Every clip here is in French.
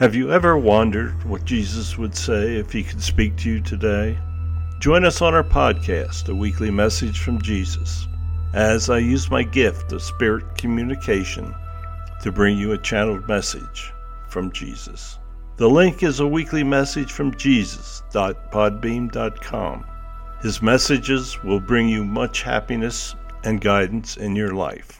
Have you ever wondered what Jesus would say if he could speak to you today? Join us on our podcast, A Weekly Message from Jesus, as I use my gift of spirit communication to bring you a channeled message from Jesus. The link is a weekly message from Jesus.podbeam.com. His messages will bring you much happiness and guidance in your life.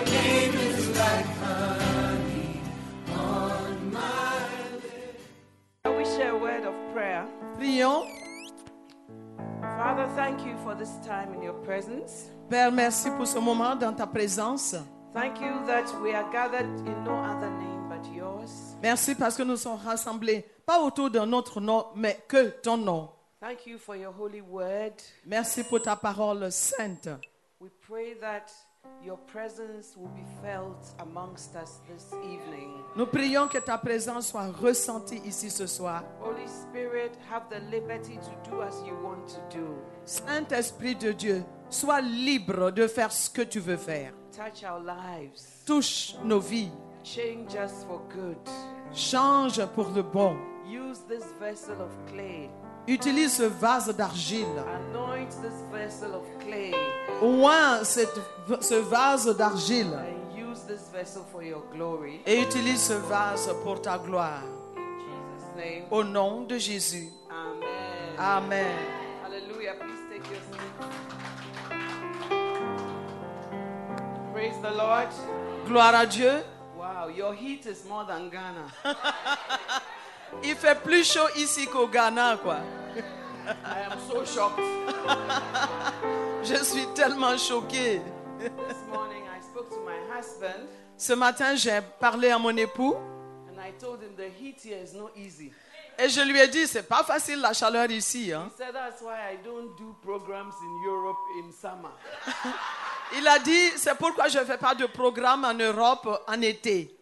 Father, thank you for this time in your presence. Père, merci pour ce moment dans ta présence. Thank you that we are gathered in no other name but yours. Merci parce que nous sommes rassemblés, pas autour d'un autre nom, mais que ton nom. Thank you for your holy word. Merci pour ta parole sainte. We pray that your presence will be felt amongst us this evening. Nous prions que ta présence soit ressentie ici ce soir. Holy Spirit, have the liberty to do as you want to do. Saint-Esprit de Dieu, sois libre de faire ce que tu veux faire. Touch our lives. Touche nos vies. Change us for good. Change pour le bon. Use this vessel of clay. Utilise ce vase d'argile. Anoint this vessel of clay. Oint cette- ce vase d'argile And use this vessel for your glory. et utilise ce vase pour ta gloire. In Jesus' name. Au nom de Jésus. Amen. Amen. Hallelujah. Please take your seat. Praise the Lord. Gloire à Dieu. Wow, your heat is more than Ghana. Il fait plus chaud ici qu'au Ghana, quoi. I am so shocked. Je suis tellement choquée. This morning I spoke to my husband Ce matin, j'ai parlé à mon époux and I told him the heat here is not easy. et je lui ai dit, c'est pas facile la chaleur ici. hein. He said that's why I don't do programs in Europe in summer. Il a dit, c'est pourquoi je ne fais pas de programme en Europe en été.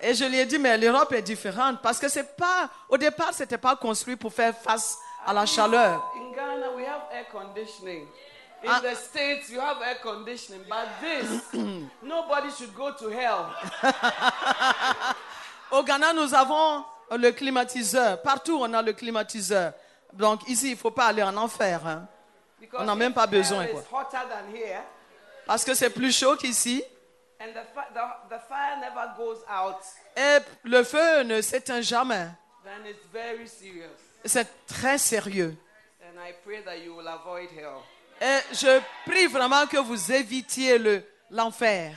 Et je lui ai dit, mais l'Europe est différente parce que c'est pas, au départ, c'était pas construit pour faire face à la chaleur. In Ghana, we have air conditioning. In Ah. the States, you have air conditioning. But this, nobody should go to hell. Au Ghana, nous avons le climatiseur. Partout, on a le climatiseur. Donc ici, il ne faut pas aller en enfer. hein. On n'a même pas besoin, quoi. Parce que c'est plus chaud qu'ici. Et le feu ne s'éteint jamais. C'est très sérieux. Et je prie vraiment que vous évitiez le- l'enfer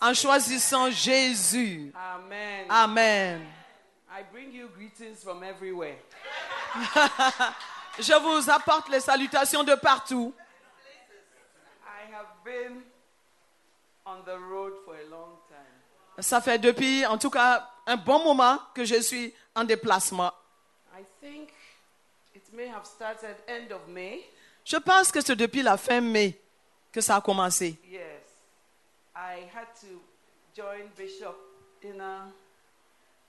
en choisissant Jésus. Amen. Amen. I bring you greetings from everywhere. Je vous apporte les salutations de partout. I have been on the road for a long time. Ça fait depuis, en tout cas, un bon moment que je suis en déplacement. I think it may have started end of May. Je pense que c'est depuis la fin mai que ça a commencé. Yes. I had to join Bishop in a,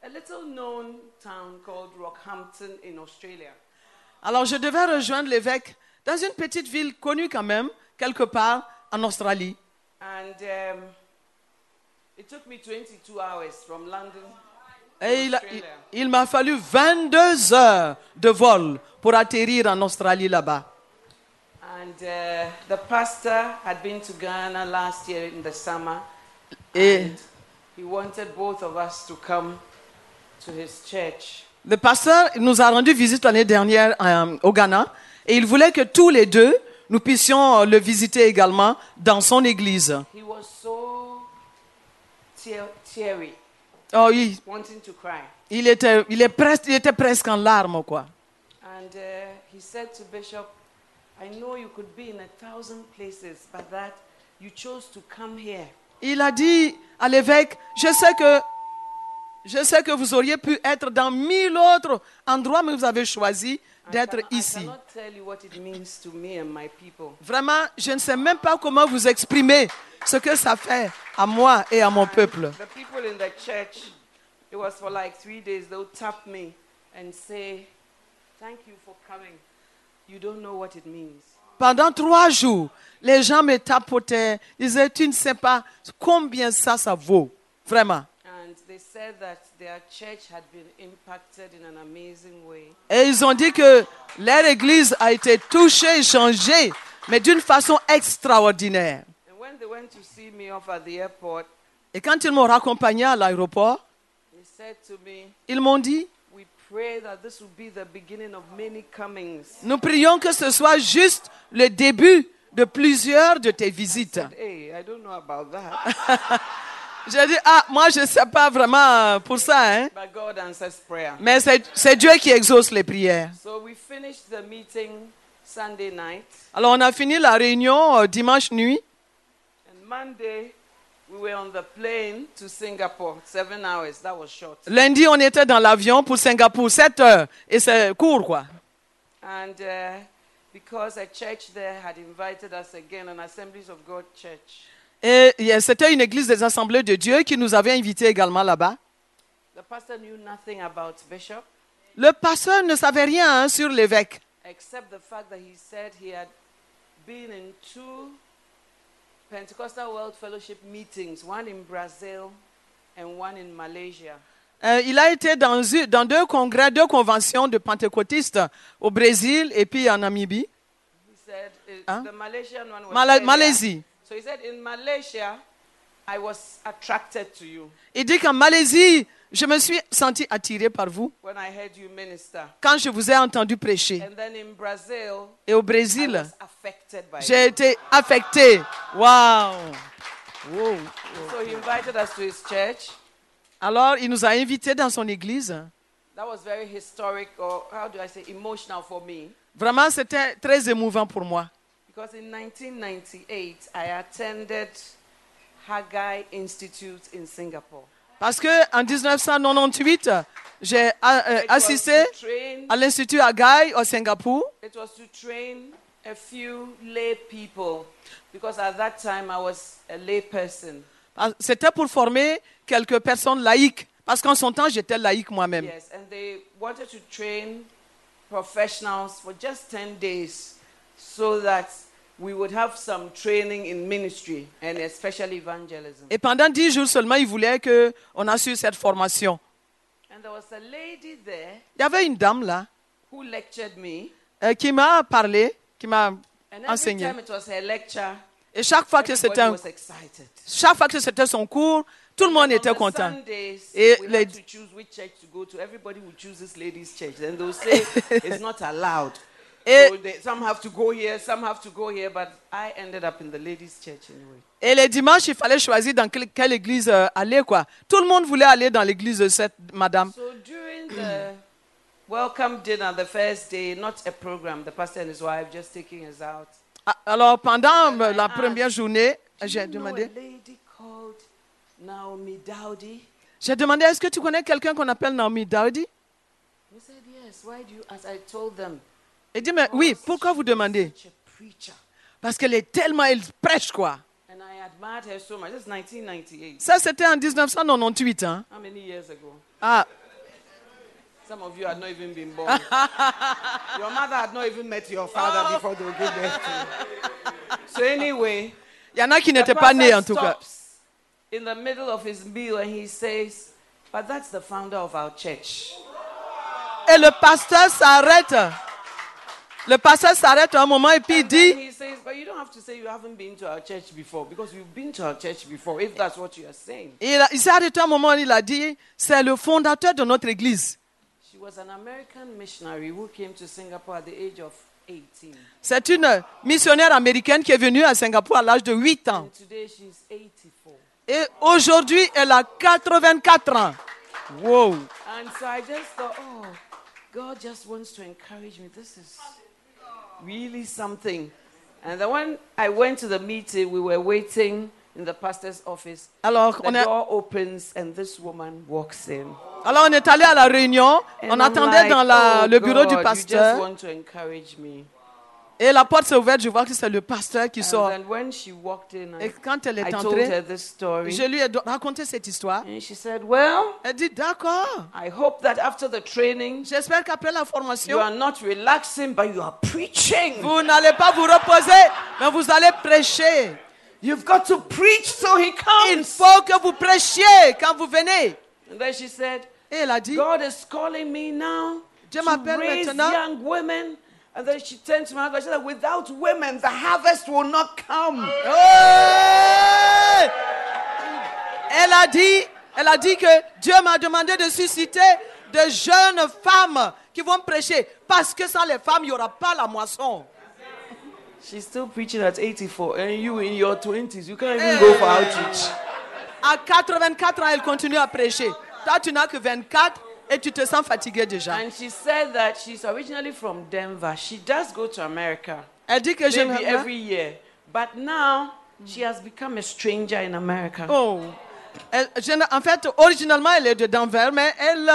a little known town called Rockhampton in Australia. Alors je devais rejoindre l'évêque dans une petite ville connue quand même, quelque part en Australie. And um, it took me 22 hours from London Et il, il- il m'a fallu 22 heures de vol pour atterrir en Australie là-bas. And the pastor had been to Ghana last year in the summer. Et Le pasteur nous a rendu visite l'année dernière euh, au Ghana et il voulait que tous les deux, nous puissions euh, le visiter également dans son église. He was so tear- teary, Oh, il, wanting to cry. il était, il, est presque, il était presque en larmes, quoi. And uh, he said to Bishop, I know you could be in a thousand places, but that you chose to come here. Il a dit à l'évêque, je sais que je sais que vous auriez pu être dans mille autres endroits, mais vous avez choisi d'être ici. cannot tell you what it means to me and my people. Vraiment, je ne sais même pas comment vous exprimer ce que ça fait à moi et à mon peuple. The people in the church, it was for like three days, they'll tap me and say, Thank you for coming. You don't know what it means. Pendant trois jours, les gens me tapotaient, disaient, tu ne sais pas combien ça, ça vaut. Vraiment. And they said that their church had been impacted in an amazing way. Et ils ont dit que leur église a été touchée et changée, mais d'une façon extraordinaire. And when they went to see me off at the airport, Et quand ils m'ont raccompagné à l'aéroport, they said to me, ils m'ont dit, We pray that this will be the beginning of many comings. nous prions que ce soit juste le début de plusieurs de tes visites. J'ai dit, ah, moi je ne sais pas vraiment pour ça, hein. but God answers prayer. mais c'est c'est Dieu qui exauce les prières. So we finished the meeting Sunday night. Alors on a fini la réunion euh, dimanche nuit. And Monday, we were on the plane to Singapore. Seven hours. That was short. Lundi, on était dans l'avion pour Singapour, 7 heures. Et c'est court, quoi. And uh, because a church there had invited us again, an Assemblies of God church, Et c'était une église des assemblées de Dieu qui nous avait invités également là-bas. the pastor knew nothing about Bishop Le pasteur ne savait rien hein, sur l'évêque. except the fact that he said he had been in two Pentecostal World Fellowship meetings, one in Brazil and one in Malaysia. Euh, il a été dans, deux congrès, deux conventions de pentecôtistes au Brésil et puis en Namibie. He said uh, Huh? the Malaysian one was Mala-. Malaisie. So he said in Malaysia, I was attracted to you Il dit qu'en Malaisie, je me suis senti attiré par vous when I heard you minister. quand je vous ai entendu prêcher. And then in Brazil, Et au I Brésil, was affected by j'ai été affecté. Wow. So he invited us to his church. Alors, il nous a invités dans son église. That was very historic, or how do I say, emotional for me. Vraiment, c'était très émouvant pour moi. Because in 1998, I attended Haggai Institute in Singapore. Parce que en 1998, j'ai euh, euh, It was assisté to train- à l'Institut Agaï au Singapour. It was to train a few lay people because at that time I was a lay person. C'était pour former quelques personnes laïques. Parce qu'en son temps, j'étais laïque moi-même. Yes, and they wanted to train professionals for just 10 days so that we would have some training in ministry and especially evangelism. Et pendant dix jours seulement, ils voulaient qu'on assure cette formation. And there was a lady there Il y avait une dame là who lectured me. euh, qui m'a parlé, qui m'a every enseigné. time it was her lecture, Et chaque fois que c'était un- chaque fois que c'était son cours, tout le monde on était content. Et les- Et, So they, some have to go here, some have to go here, but I ended up in the ladies' church anyway. et les dimanches, il fallait choisir dans quelle, quelle église euh, aller quoi. Tout le monde voulait aller dans l'église de cette madame. So during the welcome dinner, the first day, not a program, the pastor and his wife just taking us out. Ah, Alors pendant euh, la première journée, Do j'ai demandé, a lady called Naomi Dowdy? j'ai demandé, est-ce que tu connais quelqu'un qu'on appelle Naomi Dowdy? He said yes. Why do you? As I told them, Il dit, mais oui, pourquoi vous demandez? Parce qu'elle est tellement, elle prêche quoi. and I admired her so much. This is 1998. Ça, c'était en 1998. Hein? Ah, Some of you had not even been born. your mother had not even met your father before they gave birth to you. So anyway, il y en a qui n'étaient pas nés en tout cas. in the middle of his meal and he says, But that's the founder of our church. Et le pasteur s'arrête. Le pasteur s'arrête un moment et puis il dit, he says, But you don't have to say you haven't been to our church before because you've been to our church before, if that's what you are saying. Et il, il s'est arrêté un moment, il a dit, c'est le fondateur de notre église. She was an American missionary who came to Singapore at the age of 18. C'est une missionnaire américaine qui est venue à Singapour à l'âge de 8 ans. And today she's 84. Et aujourd'hui, elle a 84 ans. Wow. And so I just thought, oh, God just wants to encourage me. This is really something. And then when I went to the meeting, we were waiting in the pastor's office. Alors, The on door opens and this woman walks in. alors on est allé à la réunion, And on I'm attendait like, dans la- oh le bureau God, du You pasteur. just want to encourage me. Et la porte s'est ouverte, je vois que c'est le pasteur qui And sort. then when she walked in, I, Et quand elle est entrée, je lui ai raconté cette histoire. Said, Well, Elle dit, d'accord. I hope that after the training, J'espère qu'après la you formation, are not relaxing, but you are preaching. vous n'allez pas vous reposer, mais vous allez prêcher. You've got to preach so he Il comes. faut que vous prêchiez quand vous venez. And then she said, Et elle a dit, God is calling me now Dieu m'appelle maintenant. young women. And then she turned to me and she said, Without women, the harvest will not come. Hey! Elle a dit, elle a dit que Dieu m'a demandé de susciter de jeunes femmes qui vont prêcher parce que sans les femmes, il n'y aura pas la moisson. She's still preaching at 84, and you in your 20s, you can't even go for outreach. À 84 ans, elle continue à prêcher. Toi, tu n'as que 24 et tu te sens fatigué déjà. And she said that she's originally from Denver. She does go to America Elle dit que maybe j'aimerais. every year. But now she has become a stranger in America. Oh. Elle- je- en fait, originalement, elle est de Denver, mais elle,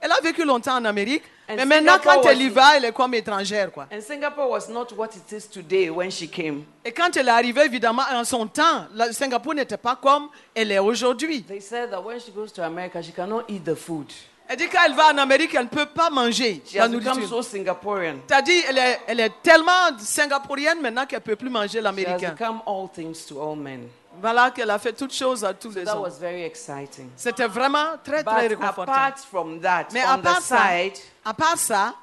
elle a vécu longtemps en Amérique. And mais maintenant, Singapore quand elle was- y va, elle est comme étrangère. Quoi. And Singapore was not what it is today when she came. Et quand elle est arrivée, évidemment, en son temps, la- Singapour n'était pas comme elle est aujourd'hui. They said that when she goes to America, she cannot eat the food. Elle dit quand elle va en Amérique, elle ne peut pas manger She la nourriture. so Singaporean. C'est-à-dire, elle est, elle est tellement singapourienne maintenant qu'elle ne peut plus manger l'américain. become all things to all men. Voilà qu'elle a fait toutes choses à tous les That hommes. was very exciting. C'était vraiment très, très But réconfortant. apart from that, Mais à on the part ça, side, à part ça,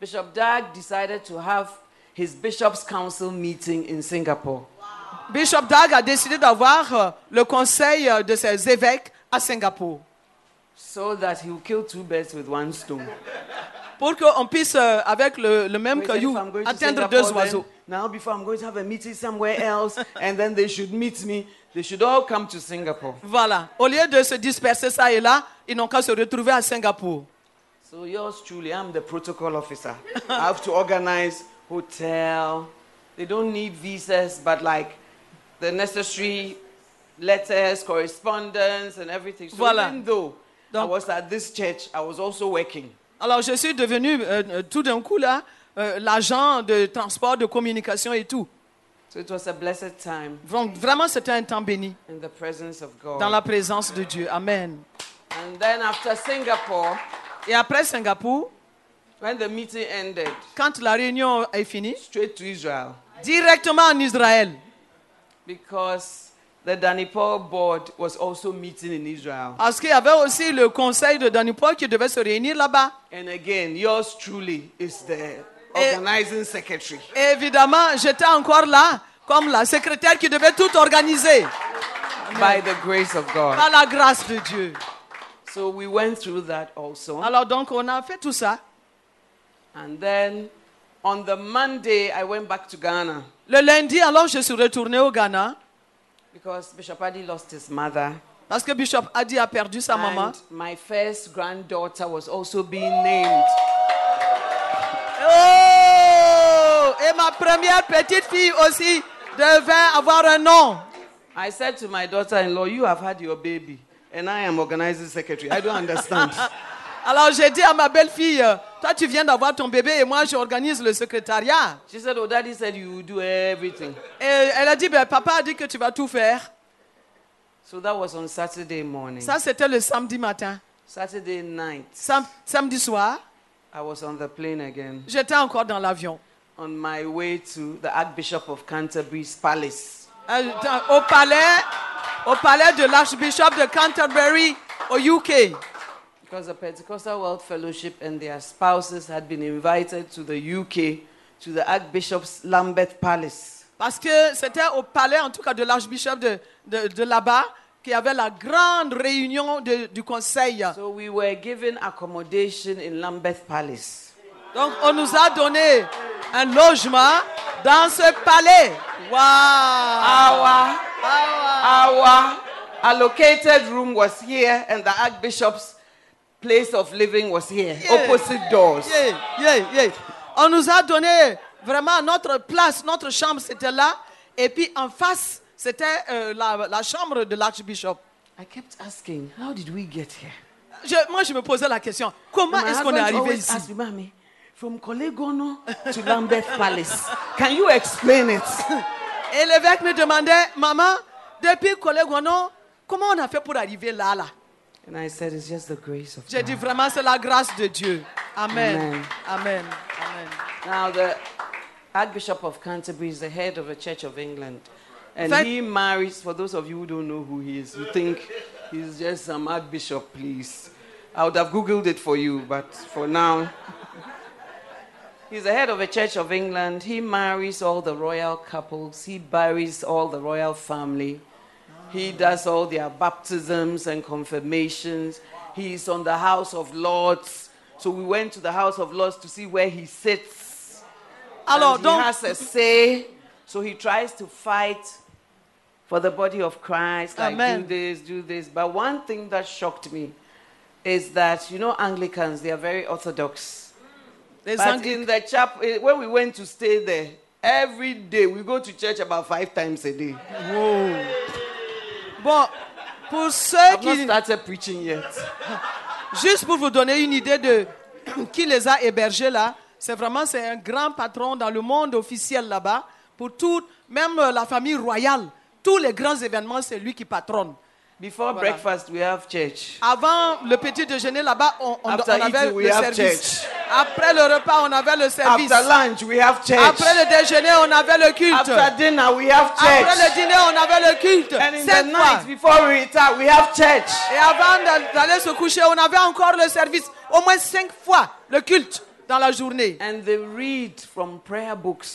Bishop Dag decided to have his Bishops' Council meeting in Singapore. Bishop Dag a décidé d'avoir euh, le conseil euh, de ses évêques à Singapour so that he will kill two birds with one stone. pour qu'on puisse, euh, avec le, le même said, caillou, if I'm going to atteindre Singapore, deux oiseaux. then, now before I'm going to have a meeting somewhere else, and then they should meet me, they should all come to Singapore. Voilà. Au lieu de se disperser ça et là, ils n'ont qu'à se retrouver à Singapour. So yours truly, I'm the protocol officer. I have to organize hotel. They don't need visas, but like the necessary letters, correspondence, and everything. So Voilà. even though I was at this church, I was also working. Alors, je suis devenu euh, euh, tout d'un coup là euh, l'agent de transport, de communication et tout. So it was a blessed time Donc, vraiment, c'était un temps béni in the presence of God. dans la présence de Dieu. Amen. And then after Singapore, Et après Singapour, when the meeting ended, quand la réunion est finie, straight to Israel directement en Israël. because the Danipur board was also meeting in Israel. Parce qu'il y avait aussi le conseil de Danipol qui devait se réunir là-bas. And again, yours truly is the organizing secretary. Et évidemment, j'étais encore là comme la secrétaire qui devait tout organiser by the grace of God. par la grâce de Dieu. So we went through that also. Alors donc, on a fait tout ça. And then on the Monday, I went back to Ghana Le lundi, alors, je suis retourné au Ghana because Bishop Adi lost his mother. parce que Bishop Adi a perdu sa maman. And my first granddaughter was also being named. Oh! Et ma première petite fille aussi devait avoir un nom. I said to my daughter in law, You have had your baby, and I am organizing secretary. I don't understand. Alors j'ai dit à ma belle-fille, toi tu viens d'avoir ton bébé et moi j'organise le secrétariat. she said, Oh, daddy said you do everything. Et elle a dit, ben, papa a dit que tu vas tout faire. So that was on Saturday morning. Ça c'était le samedi matin. Saturday night, Sam- samedi soir, I was on the plane again j'étais encore dans l'avion. on my way to the Archbishop of Canterbury's palace. Euh, Au palais, au palais de l'archbishop de Canterbury au UK. Because the Pentecostal World Fellowship and their spouses had been invited to the UK, to the Archbishop's Lambeth Palace. Parce que c'était au palais, en tout cas, de l'archbishop de, de, de là-bas, qu'il y avait la grande réunion de- du conseil. So we were given accommodation in Lambeth Palace. Donc, on nous a donné un logement dans ce palais. Waouh! Our, our allocated room was here, and the Archbishop's place of living was here, Yeah. opposite doors. Yeah, yeah, yeah. On nous a donné vraiment notre place, notre chambre, c'était là. Et puis en face, c'était euh, la, la chambre de l'archbishop. I kept asking, how did we get here? Je- moi, je me posais la question, comment est-ce qu'on est arrivé ici? asks me, Mommy, from Kolegono to Lambeth Palace. Can you explain it? Et l'évêque me demandait, maman, depuis Kolegono, comment on a fait pour arriver là, là? And I said, it's just the grace of J'ai dit vraiment, c'est la grâce de Dieu. Amen. Amen. Amen. Now, the Archbishop of Canterbury is the head of the Church of England. And Thank- he marries, for those of you who don't know who he is, you think he's just some Archbishop, please. I would have Googled it for you, but for now. He's the head of the Church of England. He marries all the royal couples. He buries all the royal family. He does all their baptisms and confirmations. He's on the House of Lords. So we went to the House of Lords to see where he sits. Alors, and donc, he has a say. So he tries to fight for the body of Christ, like Amen. do this, do this. But one thing that shocked me is that you know Anglicans, they are very orthodox. les But Angli- in the chapel, eh, when we went to stay there, every day we go to church about five times a day. Bon, pour ceux I've not qui, started preaching yet. juste pour vous donner une idée de qui les a hébergés là, c'est vraiment c'est un grand patron dans le monde officiel là-bas pour tout, même euh, la famille royale, tous les grands événements, c'est lui qui patronne. Before Voilà. breakfast, we have church. Avant le petit déjeuner là-bas, on, on- After on avait eating, we le have service. church. Après le repas, on avait le service. After lunch, we have church. Après le déjeuner, on avait le culte. After dinner, we have Après le church. dîner, on avait le culte. And in the night, before we retire, we have church. Et avant d'a- d'aller se coucher, on avait encore le service. Au moins cinq fois le culte dans la journée. And they read from prayer books.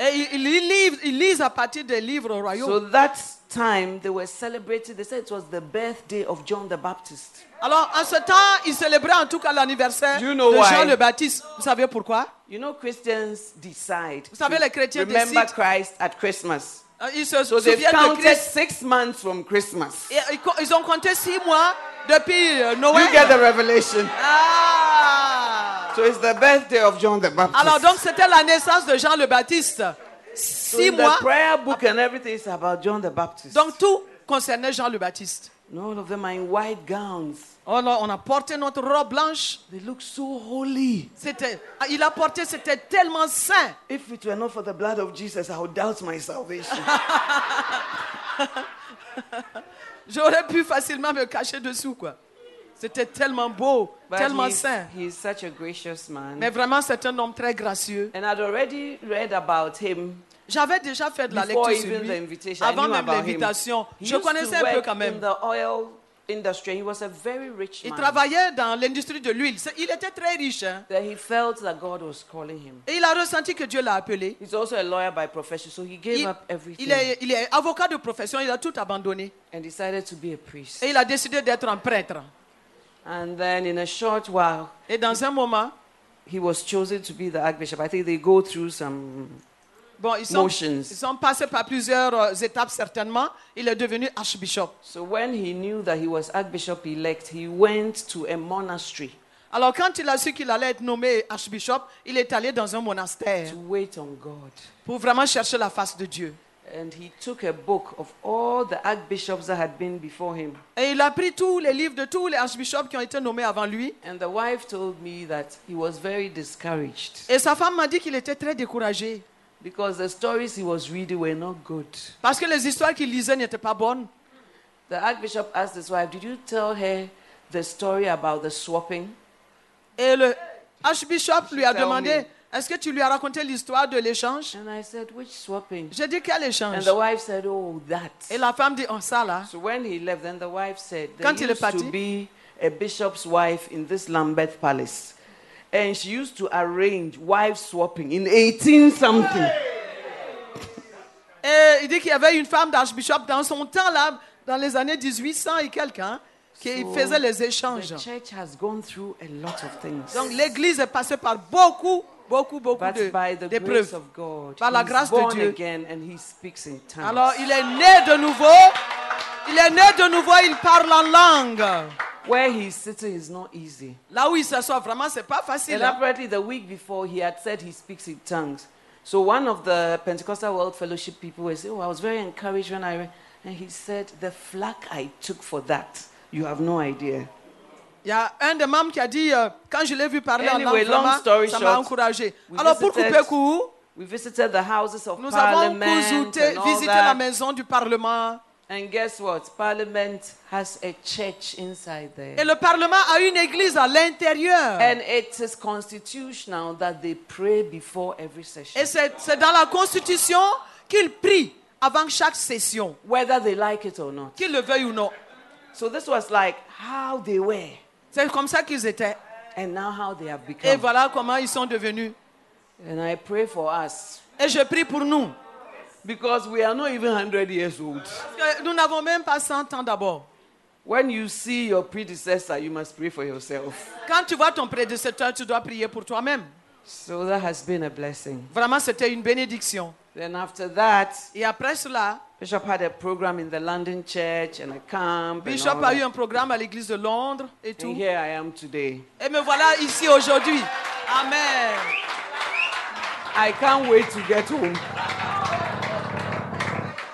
Et ils, ils lisent, ils lisent à partir des livres royaux. So that time, they were celebrating, they said it was the birthday of John the Baptist. Alors, en ce temps, ils célébraient en tout cas l'anniversaire Do you know de why? Jean le Baptiste. Vous savez pourquoi? You know, Christians decide Vous savez, to les chrétiens remember décident- Christ at Christmas. Euh, Ils se So they've souviennent de counted Christ. six months from Christmas. Et ils ont compté six mois depuis euh, Noël. You get the revelation. Ah! So it's the birthday of John the Baptist. Alors donc c'était la naissance de Jean le Baptiste. So Six in mois. the prayer book and everything is about John the Baptist. Donc tout concernait Jean le Baptiste. All of them are in white gowns. On a, on a porté notre robe blanche. They look so holy. C'était, ah, il a porté, c'était tellement saint. If it were not for the blood of Jesus, I would doubt my salvation. J'aurais pu facilement me cacher dessous, quoi. C'était tellement beau, But tellement he's, saint. he's such a gracious man. Mais vraiment, c'est un homme très gracieux. And I'd already read about him J'avais déjà fait de la lecture sur lui, avant même l'invitation. Je connaissais un peu quand même. the oil industry. He was a very rich Il man. travaillait dans l'industrie de l'huile. Il était très riche. hein. That he felt that God was calling him. Et il a ressenti que Dieu l'a appelé. He's also a lawyer by profession, so he gave Il, up everything il est, il est avocat de profession, il a tout abandonné. and decided to be a priest. Et il a décidé d'être un prêtre. And then in a short while, Et dans un moment, he was chosen to be the archbishop. I think they go through some. bon, ils sont, Motions. ils sont passés par plusieurs euh, étapes certainement. Il est devenu archbishop. So when he knew that he was archbishop elect, he went to a monastery Alors quand il a su qu'il allait être nommé archbishop, il est allé dans un monastère to wait on God. pour vraiment chercher la face de Dieu. And he took a book of all the archbishops that had been before him. Et il a pris tous les livres de tous les archbishops qui ont été nommés avant lui. And the wife told me that he was very discouraged Et sa femme m'a dit qu'il était très découragé because the stories he was reading were not good. parce que les histoires qu'il lisait n'étaient pas bonnes. The archbishop asked his wife, Did you tell her the story about the swapping? Et le archbishop lui a demandé. Est-ce que tu lui as raconté l'histoire de l'échange? J'ai dit quel And échange the wife said, Oh, that. Et la femme dit, oh ça là. So when he left, then the wife said, Quand il est parti- to be a bishop's wife in this Lambeth Palace. And she used to arrange wife swapping in 18 something. Et il dit qu'il y avait une femme d'archbishop dans son temps, là, dans les années 1800 et quelques, hein, qui So, faisait les échanges. The church has gone through a lot of things. Donc l'église est passée par beaucoup, beaucoup, beaucoup But de- by the grace of God, Par la grâce de born Dieu. again and he speaks in tongues. Alors il est né de nouveau. Il est né de nouveau, il parle en langue. Where he's sitting is not easy. Là où il s'assoit, vraiment, c'est pas facile. And hein. apparently, the week before, he had said he speaks in tongues. So one of the Pentecostal World Fellowship people was "Oh, I was very encouraged when I read." And he said, "The flack I took for that, you have no idea." Il y a un des membres qui a dit, euh, quand je l'ai vu parler en Anyway, langue, long story ça m'a encouragé. Alors pour couper court, We visited the houses of nous avons Parliament all visité la maison du Parlement. And guess what? Parliament has a church inside Et there. le Parlement a une église à l'intérieur. And it is constitutional that they pray before every session, Et c'est c'est dans la Constitution qu'ils prient avant chaque session, whether they like it or not. qu'ils le veuillent ou non. So this was like how they were, C'est comme ça qu'ils étaient. and now how they have Et become. voilà comment ils sont devenus. And I pray for us Et je prie pour nous. because we are not even 100 years old. Parce que Nous n'avons même pas 100 ans d'abord. When you see your predecessor, you must pray for yourself. Quand tu vois ton prédécesseur, tu dois prier pour toi-même. So that has been a blessing. Vraiment, c'était une bénédiction. Then after that, Et après cela, Bishop had a program in the London church and a camp. Bishop a eu un programme à l'église de Londres et tout. And here I am today. Et me voilà ici aujourd'hui. Amen. I can't wait to get home.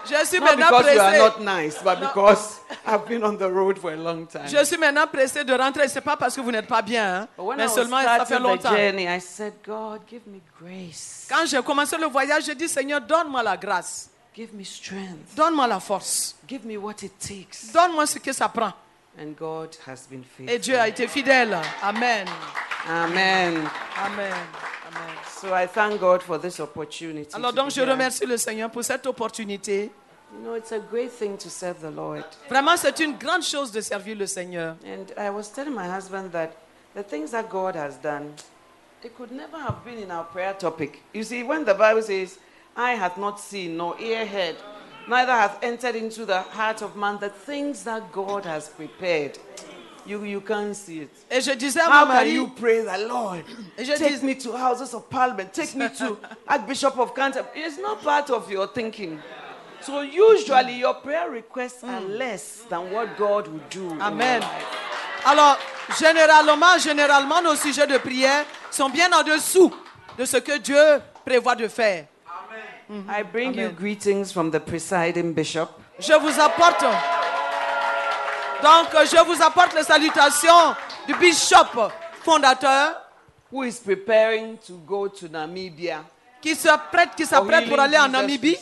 Je suis Not maintenant because you are pressé. not nice, but because I've been on the road for a long time. Je suis maintenant pressé de rentrer. C'est pas parce que vous n'êtes pas bien, hein, mais seulement ça fait longtemps. journey, I said, God, give me grace. Quand j'ai commencé le voyage, j'ai dit Seigneur, donne-moi la grâce, Give me strength. donne-moi la force, Give me what it takes. donne-moi ce que ça prend. And God has been faithful. Et. Dieu a été fidèle. Amen. Amen. Amen. Amen. So I thank God for this opportunity. Alors donc je remercie le Seigneur pour cette opportunité. You know, it's a great thing to serve the Lord. Vraiment, c'est une grande chose de servir le Seigneur. And I was telling my husband that the things that God has done, it could never have been in our prayer topic. You see, when the Bible says, Eye hath not seen, nor ear heard, neither hath entered into the heart of man the things that God has prepared. You, you can't see it. Et je disais à How mon can mari, you pray the Lord? Et je Take dis- me to houses of parliament. Take me to Archbishop of Canterbury. It's not part of your thinking. So usually your prayer requests are mm. less than what God would do. in your Amen. life. Alors, généralement, généralement, nos sujets de prière sont bien en dessous de ce que Dieu prévoit de faire. I bring you Amen. greetings from the presiding bishop. Je vous apporte. Donc, je vous apporte les salutations du bishop fondateur who is preparing to go to Namibia. qui s'apprête, qui s'apprête pour aller en Namibie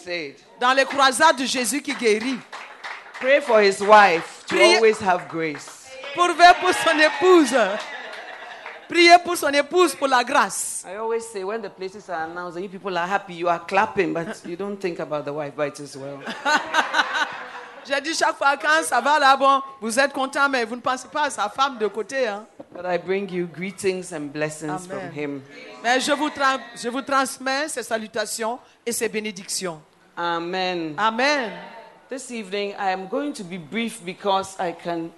dans les croisades de Jésus qui guérit. Pray for his wife to always have grace. Pourvez pour son épouse. Priez pour son épouse pour la grâce. I always say when the places are announced and you people are happy, you are clapping, but you don't think about the wife, but it is well. J'ai dit chaque fois quand ça va là, bon, vous êtes content, mais vous ne pensez pas à sa femme de côté. Hein. But I bring you greetings and blessings Amen. from him. Mais je vous, tra- je vous transmets ces salutations et ces bénédictions. Amen. Amen. This evening I am going to be brief because I can.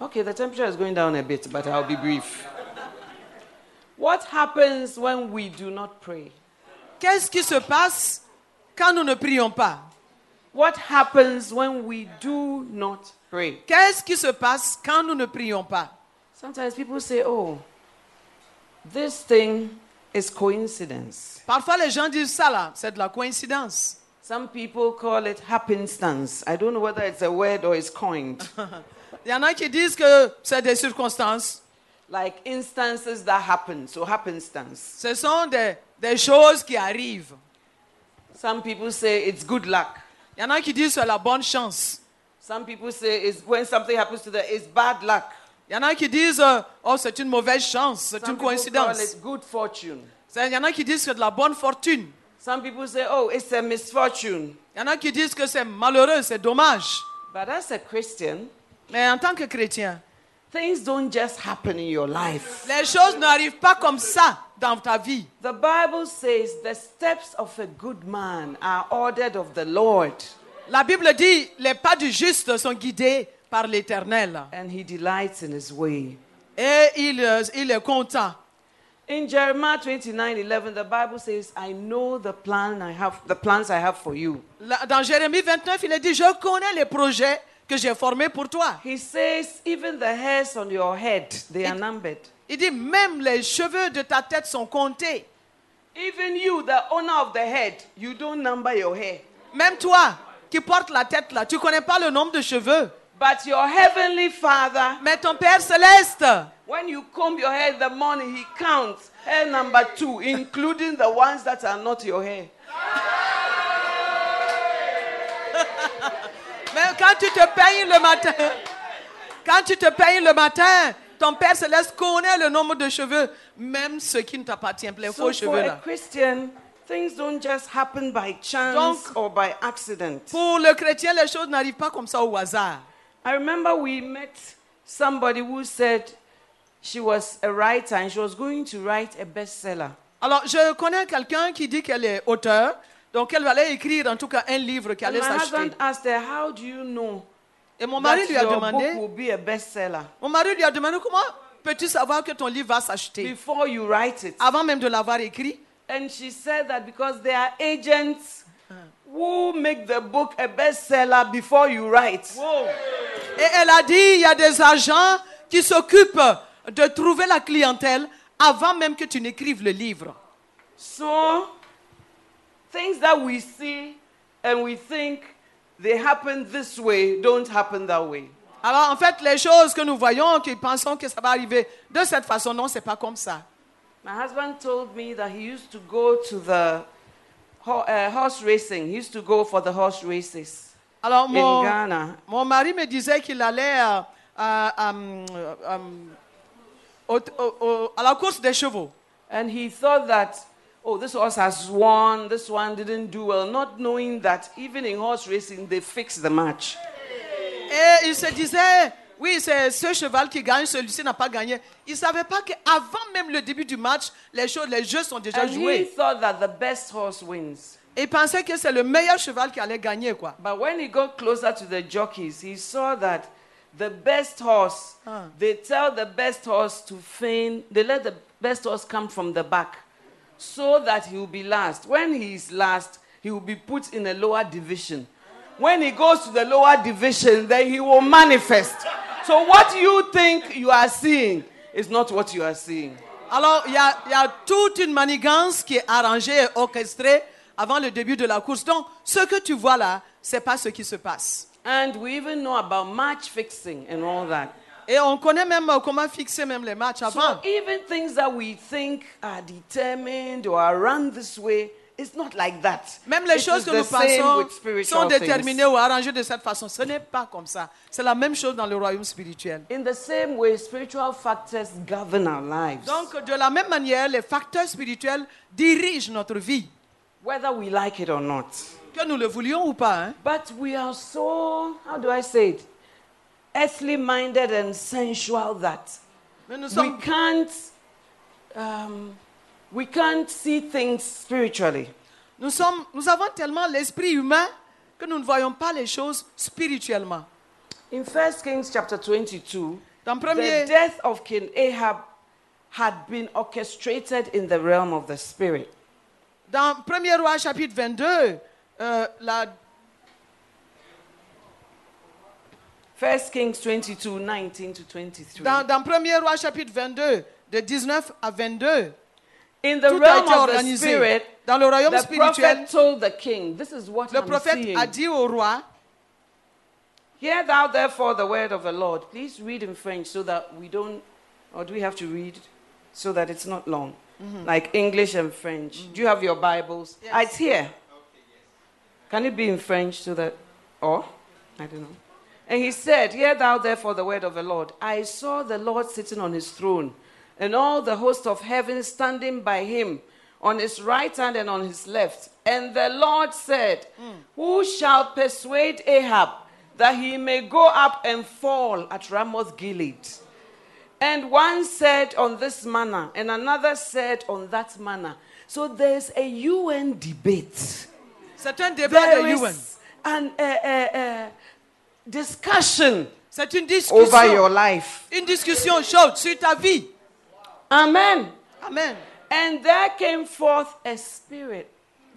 Okay, the temperature is going down a bit, but I'll be brief. What happens when we do not pray? Qu'est-ce qui se passe quand nous ne prions pas What happens when we do not pray? Qu'est-ce qui se passe quand nous ne prions pas Sometimes people say, oh, this thing is coincidence. Parfois les gens disent ça là, c'est de la coïncidence. Some people call it happenstance. I don't know whether it's a word or it's coined. Il y en a qui disent que c'est des circonstances. Like instances that happen, so happenstance. Ce sont des, des choses qui arrivent. Some people say it's good luck. Il y en a qui disent c'est la bonne chance. Some people say it's when something happens to them, it's bad luck. Il y en a qui disent oh c'est une mauvaise chance, c'est Some une people call coïncidence. it good fortune. Il y en a qui disent que c'est de la bonne fortune. Some people say, oh, it's a misfortune. Il y en a qui disent que c'est malheureux, c'est dommage. But as a Christian, Mais en tant que chrétien, Things don't just happen in your life. Les choses n'arrivent pas comme ça dans ta vie. The Bible says the steps of a good man are ordered of the Lord, La Bible dit, les pas du juste sont guidés par l'Éternel. and he delights in his way. Et il, euh, il est content. In Jeremiah 29 11, the Bible says, I know the plan I have the plans I have for you. Dans Jérémie 29, il est dit, je connais les projets que j'ai formés pour toi. He says, even the hairs on your head, they are numbered. Il dit, même les cheveux de ta tête sont comptés. Even you, the owner of the head, you don't number your hair. Même toi qui portes la tête là, tu connais pas le nombre de cheveux. But your heavenly father, Mais ton Père céleste, when you comb your hair in the morning, he counts hair number two, including the ones that are not your hair. Quand tu te peignes le matin, quand tu te peignes le matin, ton Père céleste connaît le nombre de cheveux, même ceux qui ne t'appartiennent, les So faux cheveux là. Christian, things don't just happen by chance Donc- or by accident. Pour le chrétien, les choses n'arrivent pas comme ça au hasard. I remember we met somebody who said she was a writer and she was going to write a bestseller. Alors, je connais quelqu'un qui dit qu'elle est auteur, donc elle allait écrire en tout cas un livre qui allait my s'acheter. husband asked her, How do you know Et mon mari lui a demandé, mon mari lui a demandé comment peux-tu savoir que ton livre va s'acheter? Before you write it? avant même de l'avoir écrit And she said that because there are agents who make the book a bestseller before you write. Et elle a dit, il y a des agents qui s'occupent de trouver la clientèle avant même que tu n'écrives le livre. So, things that we see and we think they happen this way don't happen that way. Alors en fait, les choses que nous voyons, qui pensons que ça va arriver de cette façon, non, c'est pas comme ça. My husband told me that he used to go to the ho- uh, horse racing. He used to go for the horse races Alors in mon, Ghana. mon mari me disait qu'il allait euh, à, à, euh, au- au- au- à la course des chevaux. And he thought that, oh, this horse has won, this one didn't do well, not knowing that even in horse racing, they fix the match. Et il se disait, oui, c'est ce cheval qui gagne, celui-ci n'a pas gagné. Il ne savait pas qu'avant même le début du match, les, choses, les jeux sont déjà And he thought that the best horse wins. Il pensait que c'est le meilleur cheval qui allait gagner, quoi. But when he got closer to the jockeys, he saw that the best horse, Ah. they tell the best horse to feign, they let the best horse come from the back so that he will be last. When he is last, he will be put in a lower division. When he goes to the lower division, then he will manifest. So what you think you are seeing is not what you are seeing. Alors, il y a, il y a toute une manigance qui est arrangée et orchestrée avant le début de la course. Donc, ce que tu vois là, c'est pas ce qui se passe. And we even know about match fixing and all that. Et on connaît même euh, comment fixer même les matchs avant. So even things that we think are determined or are run this way, it's not like that. Même les It choses que nous pensons sont déterminées things. ou arrangées de cette façon. Ce n'est pas comme ça. C'est la même chose dans le royaume spirituel. In the same way, spiritual factors govern our lives. Donc, de la même manière, les facteurs spirituels dirigent notre vie, whether we like it or not. que nous le voulions ou pas. hein. But we are so, how do I say it? Earthly minded and sensual that we can't, um, we can't see things spiritually. nous sommes, nous avons tellement l'esprit humain que nous ne voyons pas les choses spirituellement. In 1 Kings chapter 22, Dans the death of King Ahab had been orchestrated in the realm of the spirit. dans 1er roi chapitre 22, euh, la, 1 Kings 22, 19 to 23. dans, dans 1er roi chapitre 22, de 19 à 22, In the tout a realm été of the spirit, Dans le royaume the spirituel, prophet told the king, This is what le I'm prophète seeing. a dit au roi, Hear thou therefore the word of the Lord. Please read in French so that we don't, or do we have to read so that it's not long? Like English and French. Do you have your Bibles? Yes. Ah, it's here. Can it be in French so that, or? I don't know. And he said, Hear thou therefore the word of the Lord. I saw the Lord sitting on his throne, and all the host of heaven standing by him, on his right hand and on his left. And the Lord said, Who shall persuade Ahab that he may go up and fall at Ramoth Gilead? And one said on this manner, and another said on that manner. So there's a UN debate. C'est un débat There de UN. is an uh, uh, uh, discussion C'est une over your life. Une discussion chaude sur ta vie. Amen. Amen. And there came forth a spirit.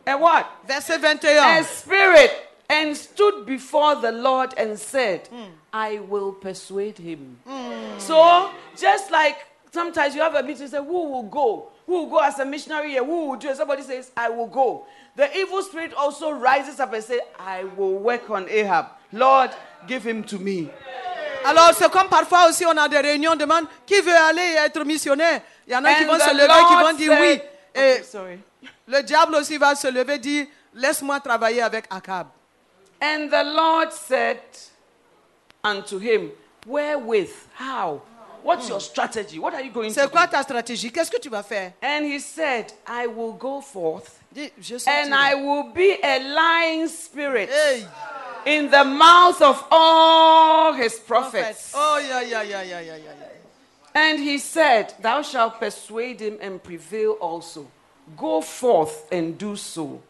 A what? Verset A spirit and stood before the Lord and said, hmm. I will persuade him. Hmm. So, just like sometimes you have a meeting, say, Who will go? Who will go as a missionary here? Who will do it? Somebody says, I will go. The evil spirit also rises up and says, I will work on Ahab. Lord, give him to me. Alors, c'est comme parfois aussi, on a des réunions, on demande qui veut aller être missionnaire? Il y en a qui And vont se the lever, qui Lord vont dire oui. said- Et Okay, sorry. le diable aussi va se lever, dire laisse-moi travailler avec Akab. And the Lord said unto him, Wherewith? How? What's your strategy? What are you going to C'est quoi do? ta stratégie? Qu'est-ce que tu vas faire? And he said, I will go forth and I will be a lying spirit Hey, in the mouth of all his prophets. Oh, ya, ya, ya, ya, ya, ya. And he said, Thou shalt persuade him and prevail also. Go forth and do so.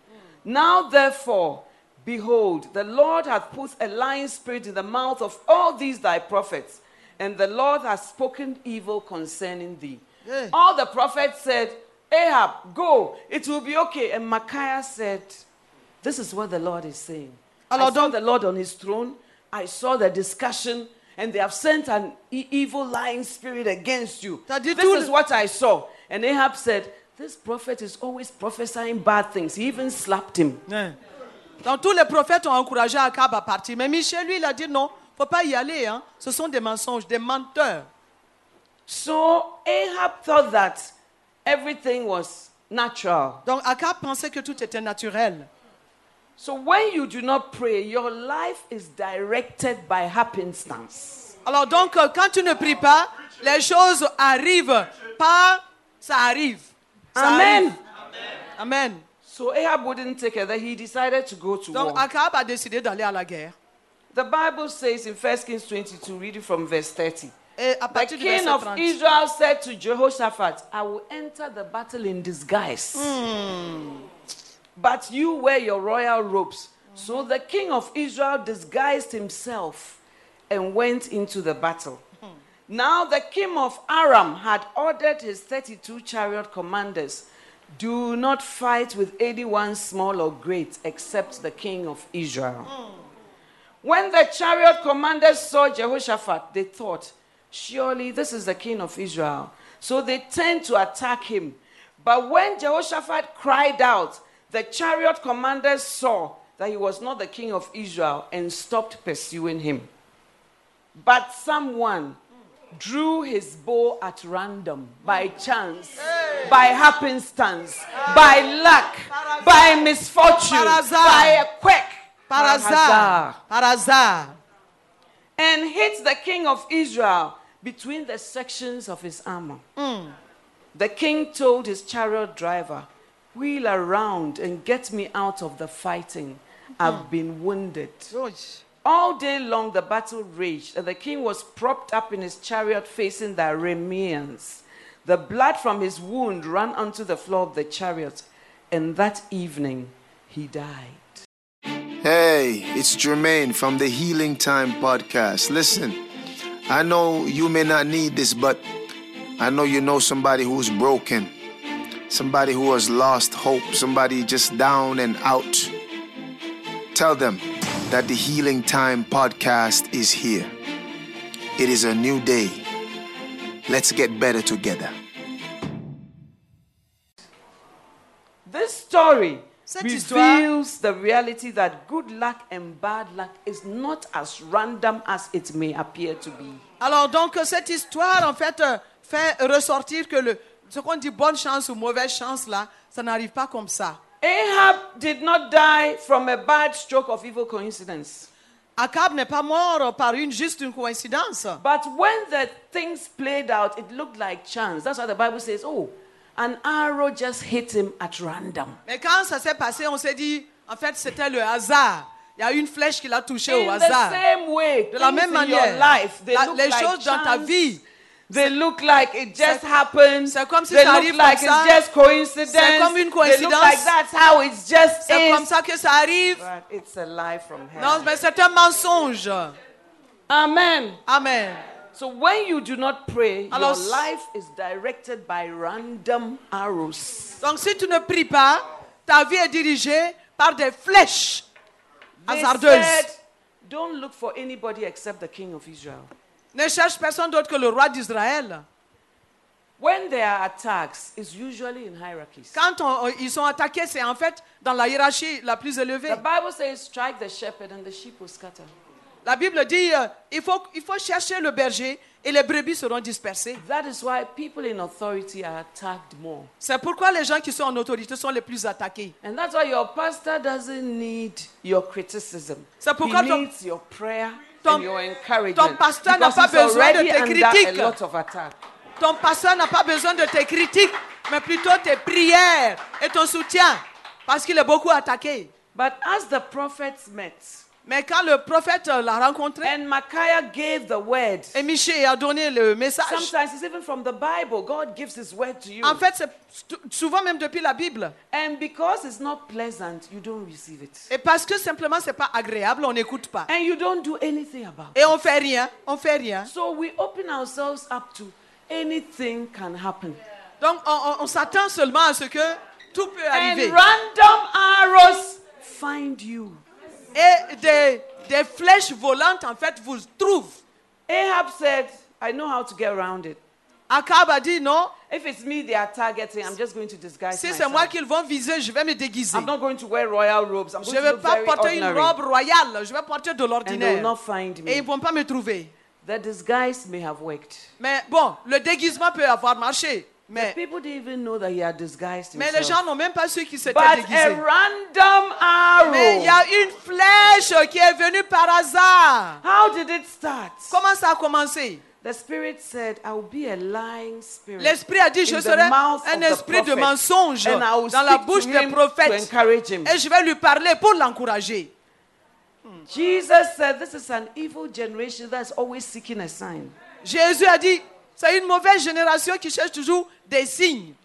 Now, therefore, behold, the Lord hath put a lying spirit in the mouth of all these thy prophets, and the Lord hath spoken evil concerning thee. Yeah. All the prophets said, Ahab, go, it will be okay. And Micaiah said, This is what the Lord is saying. I saw donc- the Lord on his throne. I saw the discussion, and they have sent an evil lying spirit against you. This tout is what I saw. And Ahab said, This prophet is always prophesying bad things. He even slapped him. Donc tous les prophètes ont encouragé Akab à partir. Mais Michel, lui, il a dit non, faut pas y aller. Hein. Ce sont des mensonges, des menteurs. So Ahab thought that everything was natural. Donc Akab pensait que tout était naturel. So when you do not pray, your life is directed by happenstance. Alors donc, euh, quand tu ne pries pas, les choses arrivent. Pas, ça arrive. Ça Amen. arrive. Amen. So Ahab wouldn't take it. That he decided to go to Donc war. Akab a décidé d'aller à la guerre. The Bible says in 1 Kings 22, read it from verse 30. Et à The partir du king of 30. Israel said to Jehoshaphat, I will enter the battle in disguise. Hmm. But you wear your royal robes. So the king of Israel disguised himself and went into the battle. Now the king of Aram had ordered his 32 chariot commanders do not fight with anyone small or great except the king of Israel. When the chariot commanders saw Jehoshaphat, they thought, Surely this is the king of Israel. So they turned to attack him. But when Jehoshaphat cried out, the chariot commanders saw that he was not the king of Israel and stopped pursuing him. But someone drew his bow at random, by chance, by happenstance, by luck, by misfortune, by a quack. And hit the king of Israel between the sections of his armor. The king told his chariot driver, Wheel around and get me out of the fighting. I've hmm. been wounded. Oy. All day long the battle raged, and the king was propped up in his chariot facing the Arameans. The blood from his wound ran onto the floor of the chariot, and that evening he died. Hey, it's Jermaine from the Healing Time podcast. Listen, I know you may not need this, but I know you know somebody who's broken, somebody who has lost hope, somebody just down and out. Tell them that the Healing Time podcast is here. It is a new day. Let's get better together. This story Cette histoire- reveals the reality that good luck and bad luck is not as random as it may appear to be. Alors donc cette histoire en fait fait ressortir que le, ce qu'on dit bonne chance ou mauvaise chance là, ça n'arrive pas comme ça. Ahab did not die from a bad stroke of evil coincidence. Akab n'est pas mort par une juste une coïncidence. But when the things played out, it looked like chance. That's why the Bible says, oh, an arrow just hit him at random. Mais quand ça s'est passé, on s'est dit en fait c'était le hasard. Il y a une flèche qui l'a touché au In the hasard. same way, De la même manière, life, la- les like choses dans ta chance. vie, They look like it just happened. c'est comme si they ça look like it's just coincidence. C'est comme une They look like that's how it's just C'est comme ça que ça arrive. But it's a lie from hell. Non, mais c'est un mensonge. Amen. Amen. So when you do not pray, Alors, your life is directed by random arrows. Donc si tu ne pries pas, ta vie est dirigée par des flèches They hasardeuses. said, don't look for anybody except the king of Israel. Ne cherche personne d'autre que le roi d'Israël. When there are attacks, it's usually in hierarchies. Quand on- ils sont attaqués, c'est en fait dans la hiérarchie la plus élevée. The Bible says, strike the shepherd and the sheep will scatter. La Bible dit, euh, il, faut, il faut chercher le berger et les brebis seront dispersées. That is why people in authority are attacked more. C'est pourquoi les gens qui sont en autorité sont les plus attaqués. And that's why your pastor doesn't need your criticism. C'est pourquoi he ton- needs your prayer ton- ton pasteur n'a pas besoin de tes critiques. Ton pasteur n'a pas besoin de tes critiques, mais plutôt tes prières et ton soutien, parce qu'il est beaucoup attaqué. But as the prophets met, Mais quand le prophète euh, l'a rencontré, and Micaiah gave the word, et Michée a donné le message, sometimes it's even from the Bible. God gives his word to you. en fait, c'est st- souvent même depuis la Bible. And because it's not pleasant, you don't receive it. Et parce que simplement, c'est pas agréable, on n'écoute pas. And you don't do anything about it. Et on fait rien, on fait rien. So we open ourselves up to anything can happen. Donc, on, on- on s'attend seulement à ce que tout peut And arriver. random arrows find you. Et des, des flèches volantes, en fait, vous trouvent. Ahab said, I know how to get around it. Akab a dit non, If it's me they are targeting, I'm just going to disguise si c'est moi qu'ils vont viser, je vais me déguiser. I'm not going to wear royal robes. I'm Je ne vais pas porter une ordinary. robe royale, je vais porter de And they will l'ordinaire. not find Et ils ne me. vont pas me trouver. The disguise may have worked. Mais bon, le déguisement peut avoir marché. Mais, People didn't even know that he had disguised mais les gens n'ont même pas su qu'il s'était déguisé. random Mais il y arrow. a une flèche qui est venue par hasard. How did it start? Comment ça a commencé? The spirit said, I will be a lying spirit. L'esprit a dit, je serai un esprit de mensonge dans la bouche des prophètes. Et je vais lui parler pour l'encourager. Jesus said, This is an evil generation that's always seeking a sign. Jésus a dit, c'est une mauvaise génération qui cherche toujours des signes.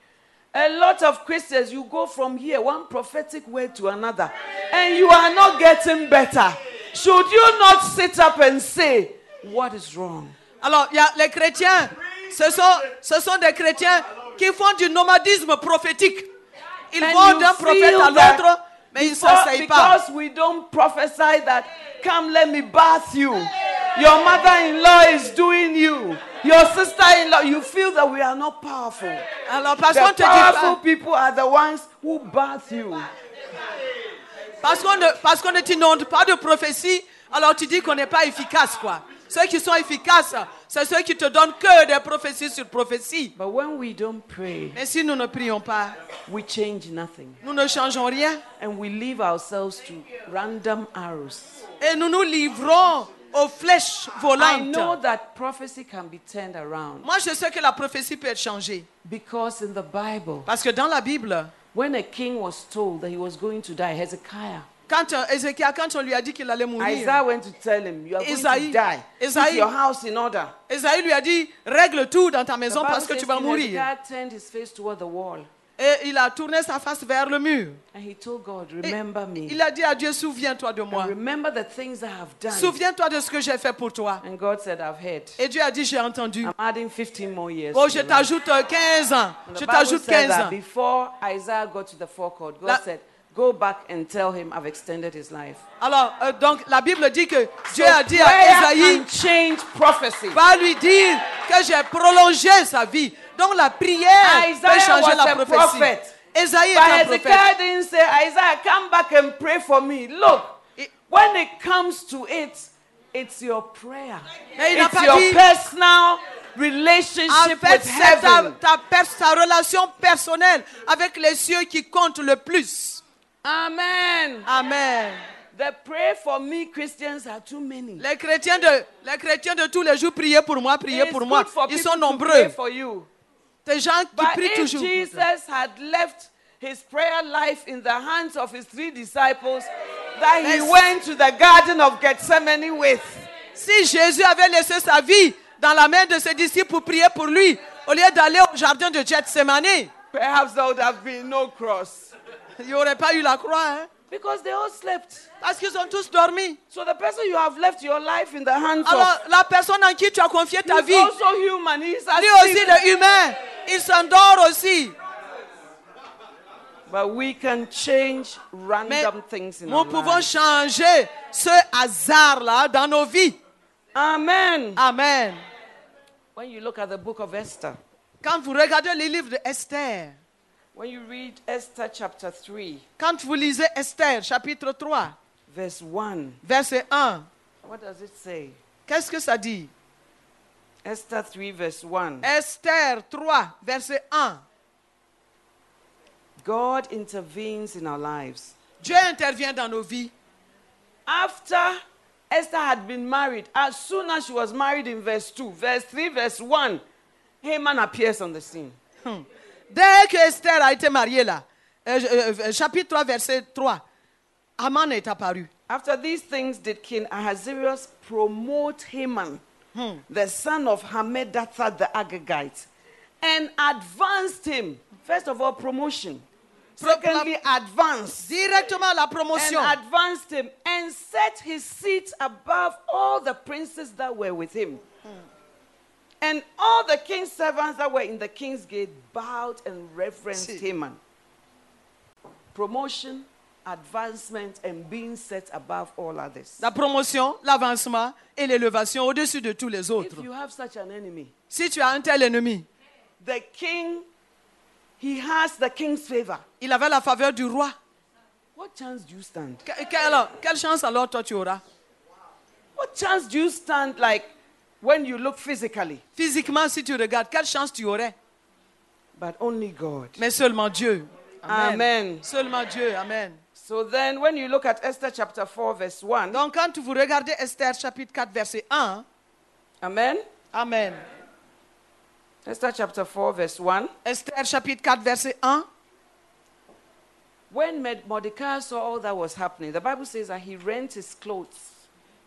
A lot of Christians, you go from here, one prophetic word to another, and you are not getting better. Should you not sit up and say, What is wrong? Alors, il y a les chrétiens, ce sont, ce sont des chrétiens qui font du nomadisme prophétique. Ils And vont d'un prophète à l'autre, mais Because, because we don't prophesy that, come, let me bath you. Your mother in law is doing you. Your sister in law, you feel that we are not powerful. Alors, parce The te dit powerful pas, people are the ones who bath you. parce qu'on ne, parce qu'on ne t'inonde pas de prophétie, alors tu dis qu'on n'est pas efficace, quoi. Ceux qui sont efficaces, c'est ceux qui te donnent que des prophéties sur prophéties. But when we don't pray, Mais si nous ne prions pas, we change nothing. nous ne changeons rien. And we leave ourselves to random arrows. Et nous nous livrons aux flèches I know that prophecy can be turned around Moi, je sais que la prophétie peut être changée. because in the Bible, Parce que dans la Bible, when a king was told that he was going to die, Hezekiah, quand euh, quand on lui a dit qu'il allait mourir, Isaiah went to tell him, You are going to die. Put Isaïe- your house in order. Esaïe lui a dit, règle tout dans ta maison parce que tu vas mourir. Turned his face toward the wall Et il a tourné sa face vers le mur. and he told God, Et Remember me. Il a dit à Dieu, souviens-toi de moi. And remember the things I have done. Souviens-toi de ce que j'ai fait pour toi. And God said, I've heard. Et Dieu a dit, j'ai entendu. I'm adding 15 more years. Oh, to je t'ajoute euh, 15 ans. And Je t'ajoute said 15 that ans. before Isaiah got to the forecourt, God La- said, Go back and tell him I've extended his life. Alors, euh, donc, la Bible dit que Dieu So a dit à Esaïe, change prophecy. va lui dire que j'ai prolongé sa vie. Donc, la prière peut Isaiah changer was la prophétie. Esaïe est But un prophète. Hezekiah didn't say, Isaiah, come back and pray for me. Look, It- when it comes to it, it's your prayer. Mais il n'a It's pas your dit- personal En relationship fait, with c'est ta, heaven. ta, pers- ta relation personnelle avec les cieux qui compte le plus. Amen. Amen. The pray for me Christians are too many. Les chrétiens de, les chrétiens de tous les jours, priez pour moi, priez It's pour moi. Ils sont nombreux. for you. Des gens qui But prient if toujours. Jesus had left his prayer life in the hands of his three disciples that he Yes. went to the garden of Gethsemane with, Si Jésus avait laissé sa vie dans la main de ses disciples pour prier pour lui, au lieu d'aller au jardin de Gethsemane. Perhaps there would have been no cross. Il n'y aurait pas eu la croix, hein? Because they all slept. Parce qu'ils ont tous dormi. So the person you have left your life in the hands Alors, of la personne en qui tu as confié ta vie, also human. He's lui aussi, est humain. Il s'endort aussi. But we can change Mais random things in nous our pouvons lives. changer ce hasard-là dans nos vies. Amen. Amen. When you look at the book of Esther, Quand vous regardez les livres de Esther, when you read Esther chapter 3, quand vous lisez Esther, chapitre 3, verse 1, verset 1, what does it say? qu'est-ce que ça dit Esther 3, verse 1. Esther 3, verset 1. God intervenes in our lives. Dieu intervient dans nos vies. After Esther had been married, as soon as she was married in verse 2, verse 3, verse 1, Haman appears on the scene. Hmm. Dès que Esther a été mariée là, euh, euh, euh, chapitre 3, verset 3, Aman est apparu. After these things, did King Ahasuerus promote Haman, hmm. the son of Hammedatha the Agagite, and advanced him. First of all, promotion. Secondly, advance. Directement la promotion. And advanced him and set his seat above all the princes that were with him. And all the king's servants that were in the king's gate bowed and reverenced See. Haman. Promotion, advancement, and being set above all others. La promotion, l'avancement et l'élévation au-dessus de tous les autres. If you have such an enemy, Si tu as un tel ennemi, the king, he has the king's favor. il avait la faveur du roi. What chance do you stand? Que- que- alors, quelle chance alors toi tu auras What chance do you stand like when you look physically? Physiquement, si tu regardes, quelle chance tu aurais But only God. Mais seulement Dieu. Amen. Seulement Dieu. Amen. So then, when you look at Esther chapter 4, verse 1, Donc, quand vous regardez Esther chapitre 4, verset 1, Amen. Amen. Esther chapter 4, verse 1. Esther chapitre 4, verset 1. When Mordecai saw all that was happening, the Bible says that he rent his clothes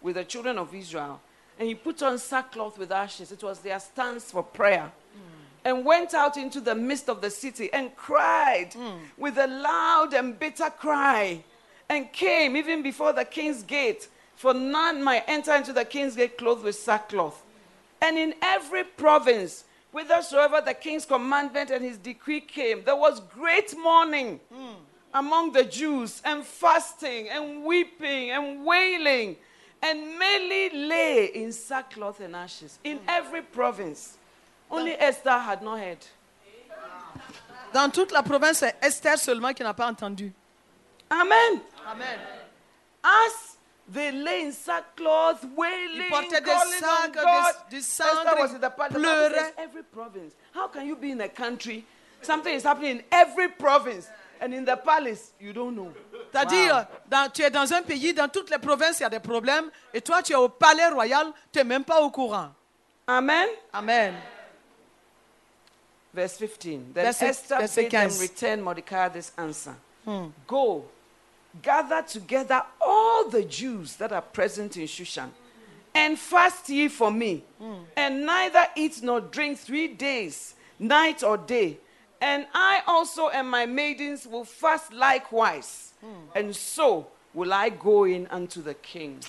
with the children of Israel and he put on sackcloth with ashes. It was their stance for prayer. And went out into the midst of the city and cried with a loud and bitter cry and came even before the king's gate. For none might enter into the king's gate clothed with sackcloth. And in every province, whithersoever the king's commandment and his decree came, there was great mourning among the Jews, and fasting, and weeping, and wailing. And many lay in sackcloth and ashes in every province. Only Esther had not heard. Dans toute la province, c'est Esther seulement qui n'a pas entendu. Amen. Amen. As they lay in sackcloth, wailing, Ils portaient des calling sacs, on God. des- du Esther was in the part the Bible pleurait. every province. How can you be in a country? Something is happening in every province, and in the palace you don't know. C'est-à-dire, dans- tu es dans un pays, dans toutes les provinces, il y a des problèmes, et toi, tu es au palais royal, tu n'es même pas au courant. Amen. Amen. Verse 15. Then Verset- Esther verset bade them return Mordecai this answer hmm. Go, gather together all the Jews that are present in Shushan, and fast ye for me, hmm. and neither eat nor drink three days, night or day. And I also and my maidens will fast likewise, hmm. and so will I go in unto the king.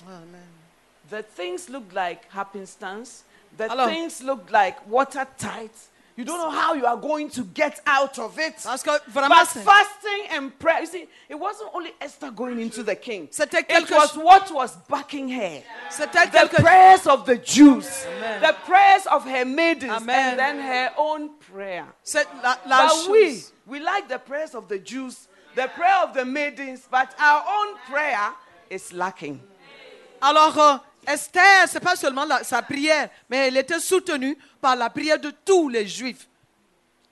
The things look like happenstance. The Alors- things look like watertight. You don't know how you are going to get out of it. Parce que vraiment, But fasting and prayer, you see, it wasn't only Esther going into the king. It was what was backing her. The prayers of the Jews, Amen. the prayers of her maidens, Amen. and then her own prayer. c'est la, la But we, we like the prayers of the Jews, the prayer of the maidens, but our own prayer is lacking. Alors, euh, Esther, c'est pas seulement la- sa prière, mais elle était soutenue par la prière de tous les Juifs.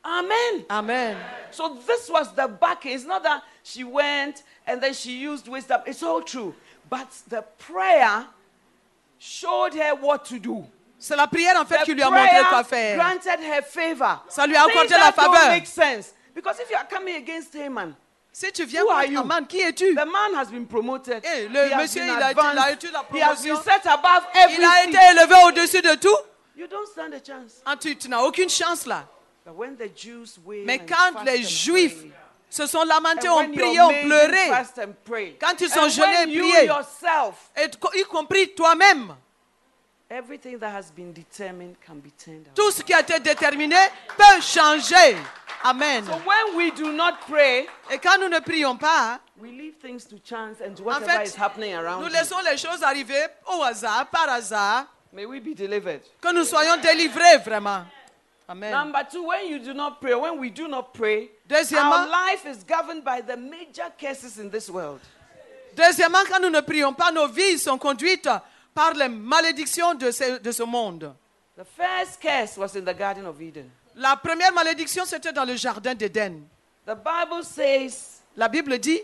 Amen. Amen. So this was the backing. It's not that she went and then she used wisdom. It's all true. But the prayer showed her what to do. C'est la prière en fait The qui lui a montré quoi prayer faire. granted her favor. Ça lui a accordé la don't faveur. make sense. Because if you are coming against Haman, Si tu viens Who are you? Aman, qui es-tu? The man has been promoted. Eh, le He has monsieur, been il a été- il a eu la He has been promotion. set above Il a everything. été élevé au-dessus de tout. You don't stand a chance. Ah, tu, tu n'as aucune chance là. But when the Jews wail Mais and quand fast les and Juifs pray, se sont lamentés, and ont when prié, your ont pleuré, fast and pray, Quand ils sont and jeûnés when et you priés. yourself, et t- y compris toi-même, everything that has been determined can be turned around. tout ce qui a été déterminé peut changer. Amen. So when we do not pray, Et quand nous ne prions pas, we leave things to chance and to en whatever fait, is happening around nous you. laissons les choses arriver au hasard, par hasard, May we be delivered. que nous soyons délivrés vraiment. Amen. Number two, when you do not pray, when we do not pray, Deuxièmement- our life is governed by the major curses in this world. Deuxièmement, quand nous ne prions pas, nos vies sont conduites par les malédictions de ce, de ce monde. The first curse was in the Garden of Eden. La première malédiction, c'était dans le jardin d'Éden. The Bible says, La Bible dit,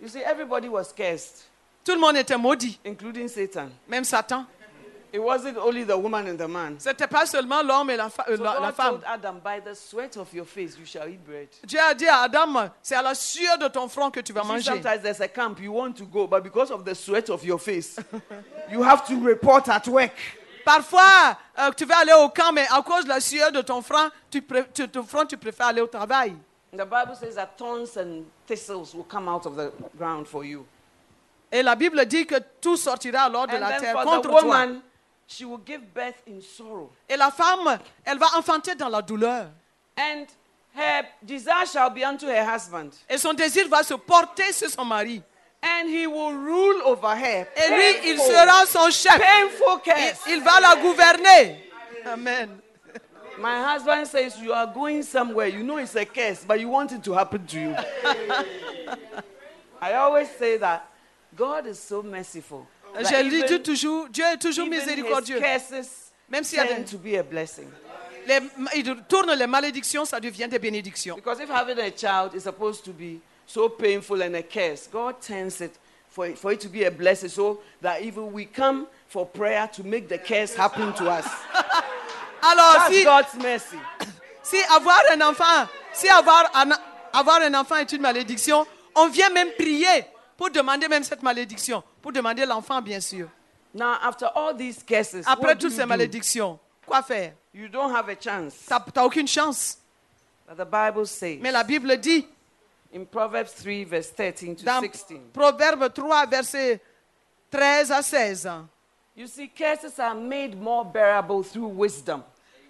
you see, everybody was cursed, tout le monde était maudit, including Satan. même Satan. It wasn't only the woman and the man. C'était pas seulement l'homme et la, fa- euh, So la- la God femme. told Adam, by the sweat of your face you shall eat bread. Dieu a dit à Adam, c'est à la sueur de ton front que tu vas See, manger. sometimes there's a camp you want to go, but because of the sweat of your face, you have to report at work. Parfois, euh, tu vas aller au camp, mais à cause de la sueur de ton front, tu, tu- ton front, tu préfères aller au travail. The Bible says that thorns and thistles will come out of the ground for you. Et la Bible dit que tout sortira alors de And la terre contre toi. woman, she will give birth in sorrow. Et la femme, elle va enfanter dans la douleur. And her desire shall be unto her husband. Et son désir va se porter sur son mari. And he will rule over her. Et lui, il sera son chef. Painful Il, curse. il va la gouverner. Amen. My husband says you are going somewhere. You know it's a curse, but you want it to happen to you. I always say that God is so merciful. Je lui dis toujours, Dieu est toujours even miséricordieux. curses Même s'il y a des- to be a blessing. les, il tourne les malédictions, ça devient des bénédictions. Because if having a child is supposed to be so painful and a curse, God turns it for, it for it to be a blessing so that even we come for prayer to make the curse happen to us. Alors, That's si, God's mercy. si avoir un enfant, si avoir un, avoir un enfant est une malédiction, on vient même prier pour demander même cette malédiction, pour demander l'enfant, bien sûr. Now, after all these curses, Après toutes you ces do? malédictions, quoi faire You don't have a chance. Tu n'as aucune chance. But the Bible says Mais la Bible dit in Proverbs 3, verse 13 to dans 16. Proverbe 3, verset 13 à 16, You see, curses are made more bearable through wisdom.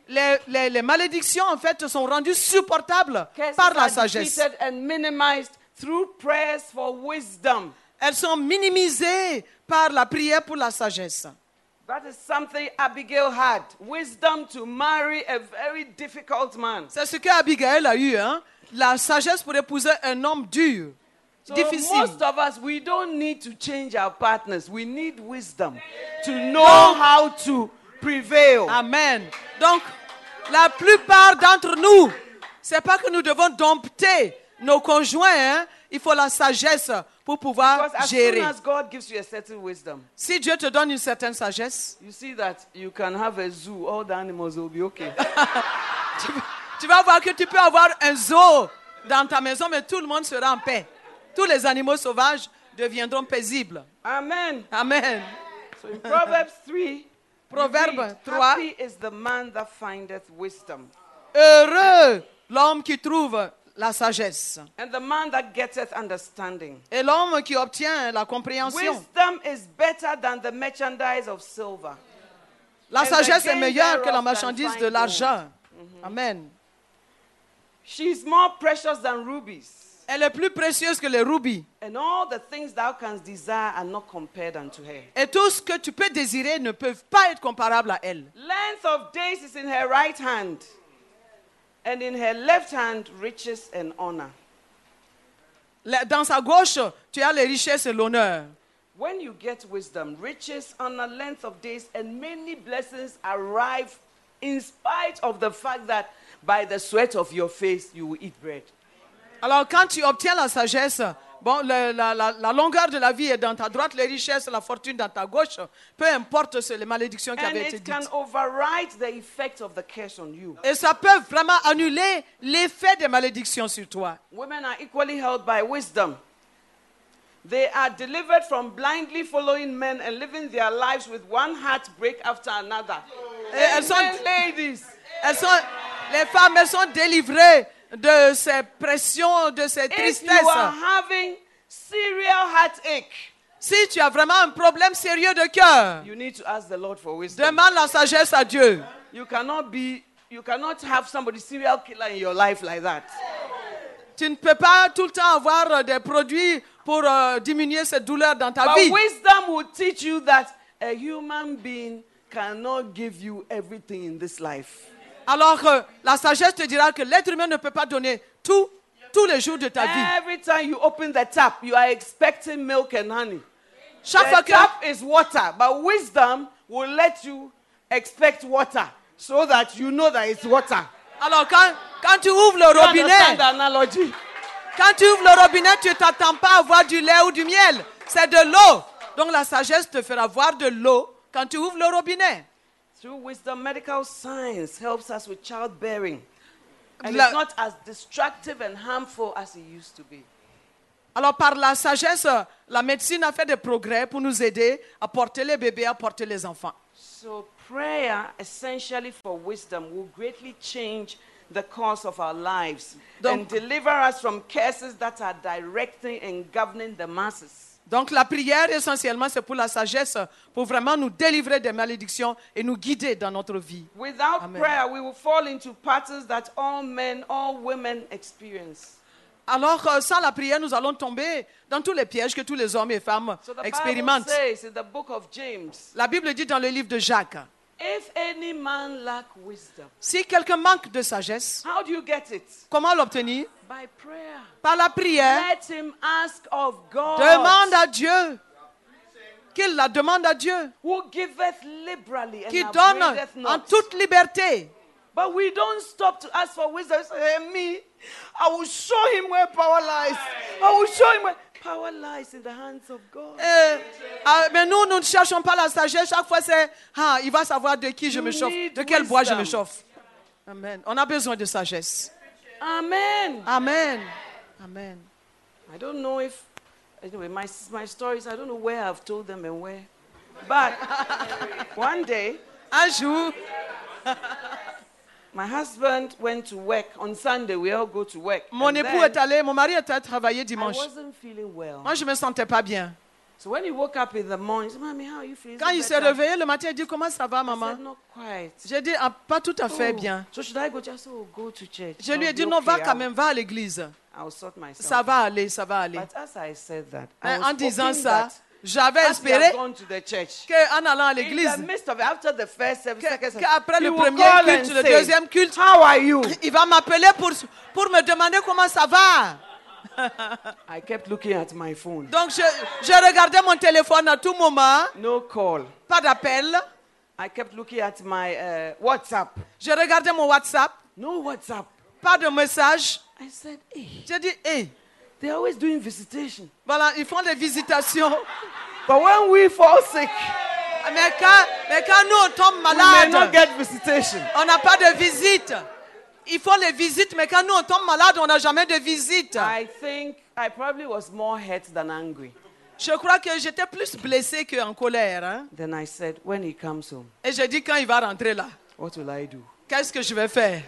les, les- les malédictions, en fait, sont rendues supportables Curses par la are sagesse. defeated and minimized through prayers for wisdom. Elles sont minimisées par la prière pour la sagesse. That is something Abigail had. Wisdom to marry a very difficult man. C'est ce qu'Abigail a eu, hein? La sagesse pour épouser un homme dur, So difficile. most of us, we don't need to change our partners. We need wisdom to know how to prevail. Amen. Donc, la plupart d'entre nous, c'est pas que nous devons dompter nos conjoints, hein? il faut la sagesse pour pouvoir Because as gérer. soon as God gives you a certain wisdom, Si Dieu te donne une certaine sagesse, you see that you can have a zoo. All the animals will be okay. tu vas voir que tu peux avoir un zoo dans ta maison, mais tout le monde sera en paix. Tous les animaux sauvages deviendront paisibles. Amen. Amen. So in Proverbs 3, we Proverbe read, 3. Happy is the man that findeth wisdom, Heureux l'homme qui trouve la sagesse and the man that getteth understanding. et l'homme qui obtient la compréhension. Wisdom is better than the merchandise of silver. La and sagesse est meilleure que la marchandise de l'argent. Amen. She's more precious than rubies. Elle est plus précieuse que les rubis. And all the things thou canst desire are not compared unto her. Et tout ce que tu peux désirer ne peuvent pas être comparable à elle. Length of days is in her right hand, and in her left hand riches and honor. La- Dans sa gauche, tu as les richesses et l'honneur. When you get wisdom, riches, honor, length of days, and many blessings arrive in spite of the fact that by the sweat of your face you will eat bread. Alors quand tu obtiens la sagesse, bon, le- la, la- la longueur de la vie est dans ta droite, les richesses, la fortune dans ta gauche. Peu importe ce- les malédictions qui And avaient été it can dites. override the effect of the curse on you. Et ça peut vraiment annuler l'effet des malédictions sur toi. Women are equally held by wisdom. They are delivered from blindly following men and living their lives with one heartbreak after another. Et elles sont, Amen, ladies. elles sont, les femmes, sont délivrées de ces pressions, de ces tristesses. Si tu as vraiment un problème sérieux de cœur, you need to ask the Lord for wisdom. demande la sagesse à Dieu. You cannot be, you cannot have somebody serial killer in your life like that. Tu ne peux pas tout le temps avoir euh, des produits pour euh, diminuer cette douleur dans ta But vie. wisdom will teach you that a human being cannot give you everything in this life. Alors que la sagesse te dira que l'être humain ne peut pas donner tout, tous les jours de ta vie. Every time you open the tap, you are expecting milk and honey. Chaque fois The que, tap is water, but wisdom will let you expect water so that you know that it's water. alors quand, quand tu ouvres le You robinet, the analogy? quand tu ouvres le robinet, tu t'attends pas à voir du lait ou du miel. C'est de l'eau. Donc la sagesse te fera voir de l'eau quand tu ouvres le robinet. Through wisdom, medical science helps us with childbearing. And La- it's not as destructive and harmful as it used to be. Alors par la sagesse, la médecine a fait des progrès pour nous aider à porter les bébés, à porter les enfants. So, prayer, essentially for wisdom, will greatly change the course of our lives and deliver us from curses that are directing and governing the masses. Donc la prière essentiellement c'est pour la sagesse, pour vraiment nous délivrer des malédictions et nous guider dans notre vie. Without Amen. prayer, we will fall into patterns that all men, all women experience. Alors euh, sans la prière, nous allons tomber dans tous les pièges que tous les hommes et femmes So the Bible expérimentent. says in the book of James, La Bible dit dans le livre de Jacques, if any man lack wisdom, si quelqu'un manque de sagesse, how do you get it? comment l'obtenir? By prayer. Par la prière. Let him ask of God. Demande à Dieu. Qu'il la demande à Dieu. who giveth liberally and Qui donne en toute liberté. But we don't stop to ask for wisdom. Say, "Hey, me, I will show him where power lies. I will show him where power lies in the hands of God. Ah, mais nous, nous ne cherchons pas la sagesse. Chaque fois, c'est, ah, il va savoir de qui je me chauffe, de quel bois je me wisdom. chauffe. Amen. On a besoin de sagesse. Amen. Amen. Amen. I don't know if, anyway, my, my stories, I don't know where I've told them and where. But one day, Un jour, my husband went to work. On Sunday, we all go to work. mon And époux then est allé, mon mari est allé travailler I dimanche. wasn't feeling well. Moi, je me sentais pas bien. So when he woke up in the morning, he said, Mommy, how are you feeling? Is Quand it il s'est better?" réveillé le matin, il dit comment ça va, I maman? Said, not quite. J'ai dit ah, pas tout à fait Oh, bien. So should I go? Just oh, go to church. Je lui ai I'll dit be non, va okay. quand I'll- même, va à l'église. I'll sort myself. Ça va aller, ça va aller. But as I said that, I Mais was en disant ça, that j'avais espéré qu'en allant à l'église, qu'après le premier culte, le deuxième culte, How are you? il va m'appeler pour, pour me demander comment ça va. I kept looking at my phone. Donc je, je regardais mon téléphone à tout moment, No call. pas d'appel. I kept looking at my uh, WhatsApp. Je regardais mon WhatsApp, No WhatsApp. pas de message. I said, Hey, J'ai dit, hé, they're always doing visitation. voilà, ils font des visitations. But when we fall sick, Mais quand, mais quand nous on tombe we may not malade, get visitation. on n'a pas de visite. Il faut les visites, mais quand nous on tombe malade, on n'a jamais de visite. I think I probably was more hurt than angry. Je crois que j'étais plus blessée qu'en colère. hein. Then I said, When he comes home, Et j'ai dit, quand il va rentrer là, what will I do? qu'est-ce que je vais faire?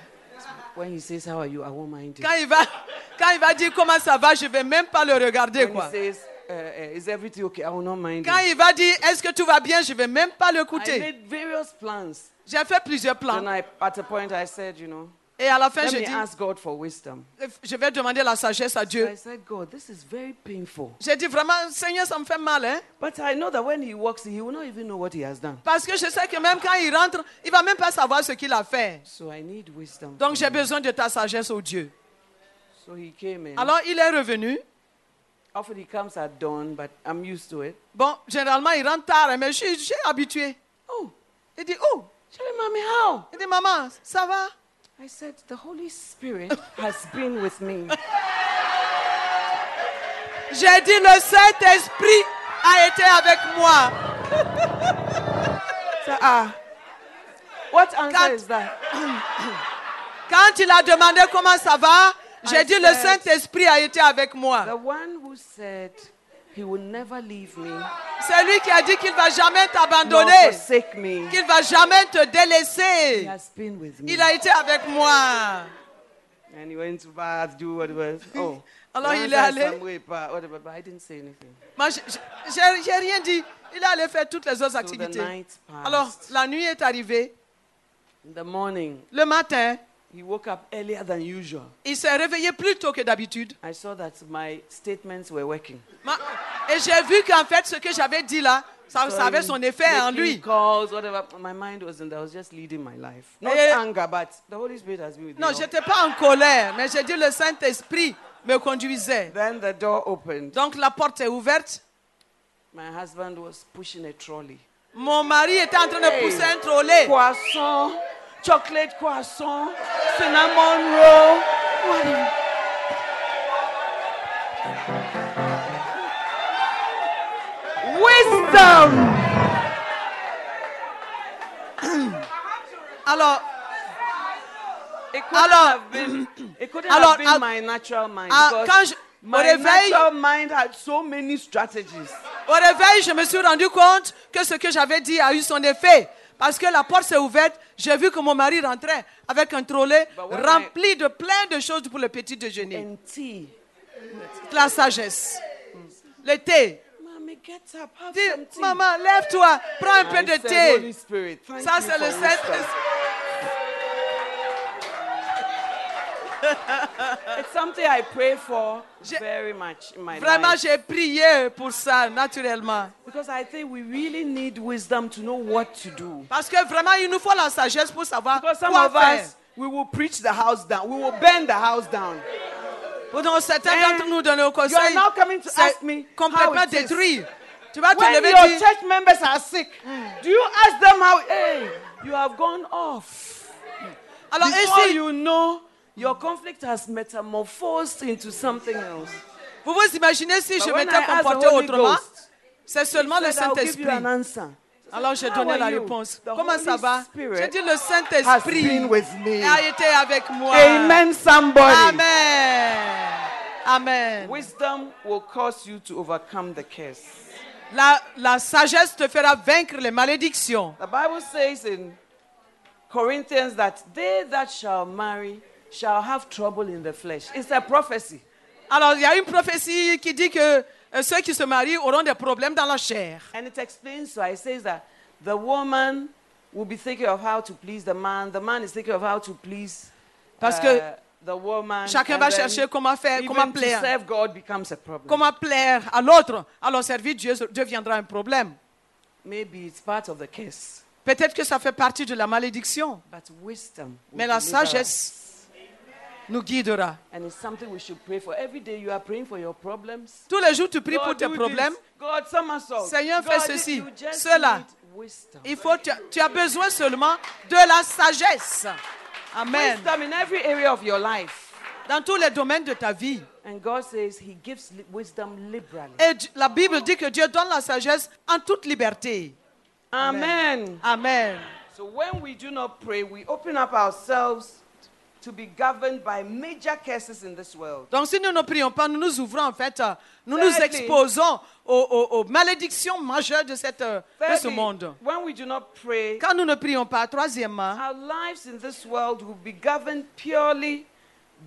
When he says, How are you? I won't mind it. quand il, va, quand il va dire comment ça va, je ne vais même pas le regarder. When Quoi. he says, uh, uh, Is everything okay? I will not mind Quand it. il va dire, est-ce que tout va bien, je ne vais même pas I l'écouter. made various plans. J'ai fait plusieurs Then plans. I, at a point, I said, You know, Et à la fin, let je dis, ask God for wisdom. je vais demander la sagesse à Dieu. I said, God, this is very painful. J'ai dit vraiment, Seigneur, ça me fait mal. Hein? But I know that when he walks, he will not even know what he has done. Parce que je sais que même quand il rentre, il va même pas savoir ce qu'il a fait. So I need wisdom. Donc j'ai besoin de ta sagesse, au Dieu. So he came in. Alors il est revenu. Often he comes at dawn, but I'm used to it. Bon, généralement il rentre tard, hein, mais je suis, je suis habitué. Oh, Il dit, oh, mommy, how? il dit, maman, ça va? I said, the Holy Spirit has been with me. J'ai dit, le Saint-Esprit a été avec moi. So, ah, what answer Cut. is that? Quand il a demandé comment ça va, j'ai dit, le Saint-Esprit a été avec moi. The one who said, He will never leave me C'est lui qui a dit qu'il va jamais t'abandonner, forsake me. qu'il va jamais te He délaisser. has been with me. Il a été avec moi. And he went to bath, do whatever. Oh. Alors, il est allé. some way back, whatever, but I didn't say anything. Moi, j'ai rien dit. Il est allé faire toutes les autres So the activités. night passed. Alors, la nuit est arrivée. In the morning, Le matin, he woke up earlier than usual. il s'est réveillé plus tôt que d'habitude. I saw that my statements were working. Ma- Et j'ai vu qu'en fait, ce que j'avais dit là, ça, So ça avait son effet en lui. Calls, whatever. My mind wasn't. I was just leading my life. Not anger, but the Holy Spirit has been with Non, me. je n'étais pas en colère, mais j'ai dit le Saint-Esprit me conduisait. Then the door opened. Donc la porte est ouverte. My husband was pushing a trolley. Mon mari était en train de pousser un trolley. Chocolate croissant, cinnamon roll. Wisdom. Alors, It couldn't Alors- have been, it Alors, have been ah- my natural mind. quand je- my au réveil- natural mind had so many strategies. au réveil, je me suis rendu compte que ce que j'avais dit a eu son effet. Parce que la porte s'est ouverte, j'ai vu que mon mari rentrait avec un trolley when rempli de plein de choses pour le petit déjeuner. La sagesse. Le thé. Dis, maman, lève-toi, prends un peu I de thé. Ça, c'est le Saint-Esprit. It's something I pray for very much in my Vraiment, life. j'ai prié pour ça, naturellement. Because I think we really need wisdom to know what to do. Parce que vraiment, il nous faut la sagesse pour savoir Because some quoi of faire. us, we will preach the house down. We will burn the house down. Donc, certains And d'entre nous donner au You are conseil, now coming to ask me how complètement it is. détruit. Tu vas te When lever your et dire, church members are sick, do you ask them how? Hey, you have gone off. alors Before ici, you know, your conflict has metamorphosed into something else. vous vous imaginez si But je m'étais comporté autrement, c'est seulement le Saint-Esprit. an. Alors j'ai donné la réponse. The Comment ça Holy va? Spirit J'ai dit le Saint-Esprit a été avec moi. Amen, somebody. Amen. Amen. Wisdom will cause you to overcome the curse. La, la sagesse te fera vaincre les malédictions. The Bible says in Corinthians that they that shall marry shall have trouble in the flesh. It's a prophecy. Alors, il y a une prophétie qui dit que euh, ceux qui se marient auront des problèmes dans la chair. And it explains so. It says that the woman will be thinking of how to please the man, the man is thinking of how to please Parce uh, que the woman. chacun and va then chercher comment faire, even comment to plaire. serve God becomes a problem. Comment plaire à l'autre. Alors, servir Dieu deviendra un problème. Maybe it's part of the curse. Peut-être que ça fait partie de la malédiction, But wisdom mais la sagesse nous guidera. And it's something we should pray for. Every day you are praying for your problems. Tous les jours, tu pries pour God, tes do problèmes. God. Seigneur, fais ceci, cela. Il faut, tu, as- tu as besoin seulement de la sagesse. Amen. Wisdom in every area of your life. Dans tous les domaines de ta vie. And God says He gives wisdom liberally. Et la Bible dit que Dieu donne la sagesse en toute liberté. Amen. Amen. So when we do not pray, we open up ourselves to be governed by major curses in this world. Donc si nous ne prions pas, nous nous ouvrons en fait, euh, nous nous exposons aux, aux- aux malédictions majeures de, cette, euh, de ce monde. when we do not pray, Quand nous ne prions pas, troisièmement, our lives in this world will be governed purely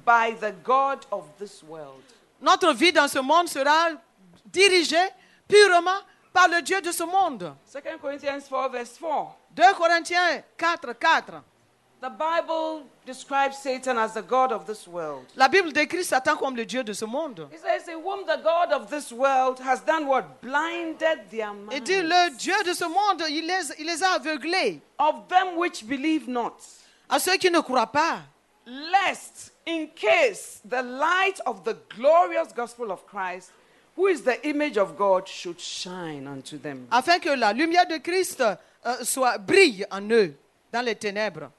by the God of this world. notre vie dans ce monde sera dirigée purement par le Dieu de ce monde. 2 Corinthians 4, verse 4. 2 Corinthiens 4, 4. The Bible describes Satan as the God of this world. La Bible décrit Satan comme le Dieu de ce monde. He says, In whom the God of this world has done what? Blinded their Il dit, le Dieu de ce monde, il les, il les a aveuglés. Of them which believe not. À ceux qui ne croient pas. lest in case the light of the glorious gospel of Christ, who is the image of God, should shine unto them. afin que la lumière de Christ euh, soit, brille en eux, dans les ténèbres.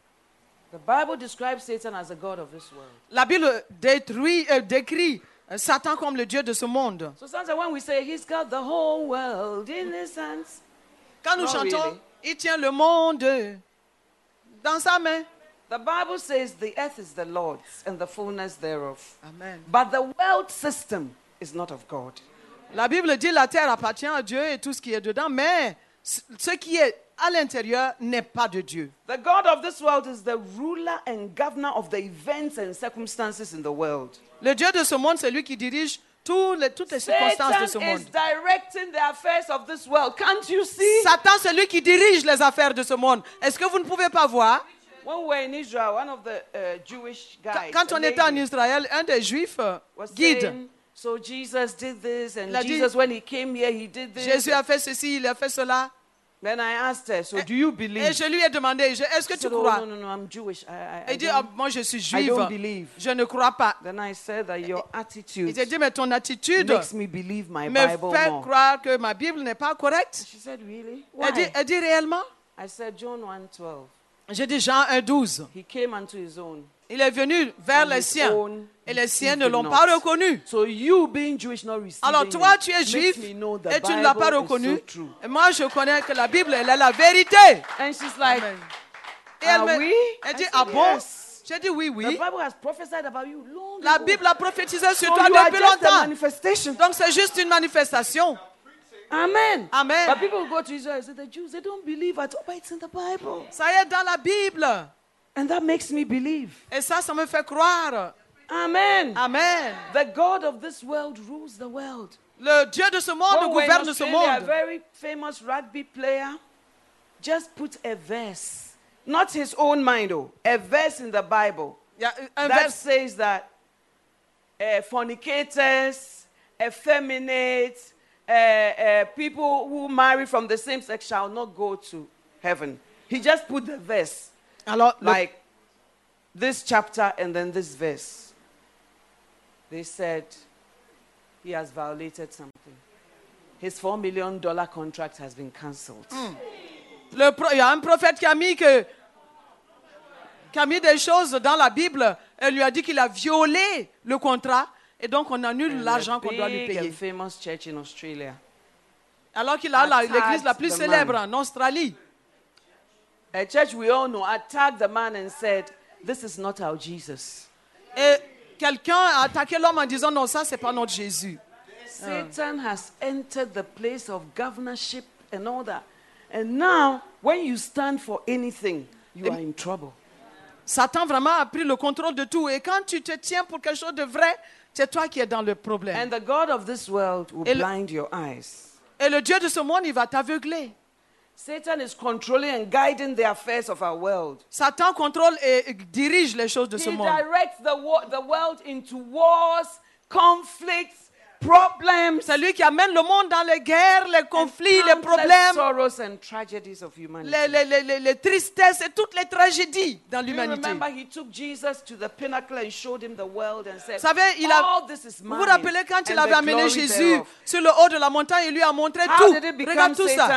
The Bible describes Satan as the God of this world. La Bible détruit, euh, décrit euh, Satan comme le Dieu de ce monde. So sometimes when we say he's got the whole world in his hands, Quand nous Not chantons, really. il tient le monde dans sa main. the Bible says the earth is the Lord's and the fullness thereof. Amen. But the world system is not of God. La Bible dit la terre appartient à Dieu et tout ce qui est dedans, mais ce ce qui est à l'intérieur n'est pas de Dieu. The God of this world is the ruler and governor of the events and circumstances in the world. Le Dieu de ce monde, c'est lui qui dirige tous les- toutes les circonstances de ce monde. is directing the affairs of this world. Can't you see? Satan, c'est lui qui dirige les affaires de ce monde. Est-ce que vous ne pouvez pas voir? When we were in Israel, one of the Jewish Quand- on était en Israël, un des juifs euh, was guide. saying, so Jesus did this, and Il a dit- Jesus, when he came here, he did this. Jésus a fait ceci, il a fait cela. Then I asked her, so do you believe? Et je lui ai demandé, est-ce que tu said, oh, crois? no, no, no, I'm Jewish. I, I, I Il dit, Ah, moi je suis I juive. don't believe. Je ne crois pas. Then I said that your Il attitude s'est dit, mais ton attitude makes me believe my me Bible fait more. croire que ma Bible n'est pas correcte. She said, really? Elle dit, elle dit réellement? I said, John 1:12. J'ai dit Jean 1,12. He came unto his own. Il est venu vers and les siens. Et les siens ne l'ont pas reconnu. So you being Jewish not receiving Alors toi, tu es juif the et tu ne l'as pas Bible reconnu. so. Et moi, je connais que la Bible, elle est la vérité. And she's like, Amen. Et elle, me- oui? elle dit, ah bon? Yes. J'ai dit oui, the oui. Bible has prophesied about you long La. Bible a prophétisé sur so toi depuis longtemps. Donc c'est juste une manifestation. Amen. Amen. But people go to Israel and say the Jews they don't believe at all, but it's in the Bible, Ça y est dans la Bible. And that makes me believe. Et ça, ça me fait croire. Amen. Amen. The God of this world rules the world. Le Dieu de ce monde When gouverne ce Australia, a very famous rugby player just put a verse, not his own mind, oh, a verse in the Bible Il y a un that verset. says that uh, fornicators, effeminate, uh, uh, people who marry from the same sex shall not go to heaven. He just put the verse, Alors, le- like this chapter and then this verse. They said he has violated something. His $4 million contract has been cancelled. le pro- il y a un prophète qui a mis que qui a mis des choses dans la Bible et lui a dit qu'il a violé le contrat et donc on annule l'argent qu'on doit lui payer. famous church in Australia. Alors qu'il a l'église la plus célèbre en Australie. A church we all know attacked the man and said, This is not our Jesus. Et quelqu'un a attaqué l'homme en disant non, ça c'est pas notre Jésus. Satan has entered the place of governorship and all that. And now, when you stand for anything, you are in trouble. Satan vraiment a pris le contrôle de tout et quand tu te tiens pour quelque chose de vrai, c'est toi qui es dans le problème. And the God of this world will Et le- blind your eyes. Et le Dieu de ce monde, il va t'aveugler. Satan is controlling and guiding the affairs of our world. Satan contrôle et dirige les choses de ce He monde. directs the, wo- the world into wars, conflicts, problems, C'est lui qui amène le monde dans les guerres, les conflits, les problèmes, sorrows and tragedies of humanity. les, les- les- les- les tristesses et toutes les tragédies dans l'humanité. remember he took Jesus to the pinnacle and showed him the world and said, Vous savez, il a, vous rappelez quand il avait amené Jésus thereof." sur le haut de la montagne, il lui a montré How tout. Regarde tout ça.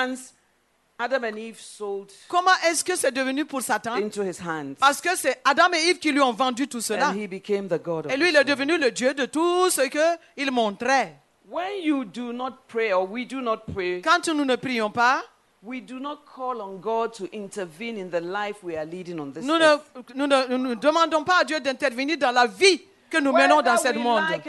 Satan's? Adam and Eve sold Comment est-ce que c'est devenu pour Satan? into his hands. Parce que c'est Adam et Yves qui lui ont vendu tout cela. And he became the God of Et lui, il est devenu le Dieu de tout ce qu'il montrait. world. When you do not pray or we do not pray, Quand nous ne prions pas, we do not call on God to intervene in the life we are leading on this nous ne, earth. nous ne- nous ne demandons pas à Dieu d'intervenir dans la vie que nous menons dans ce monde. in.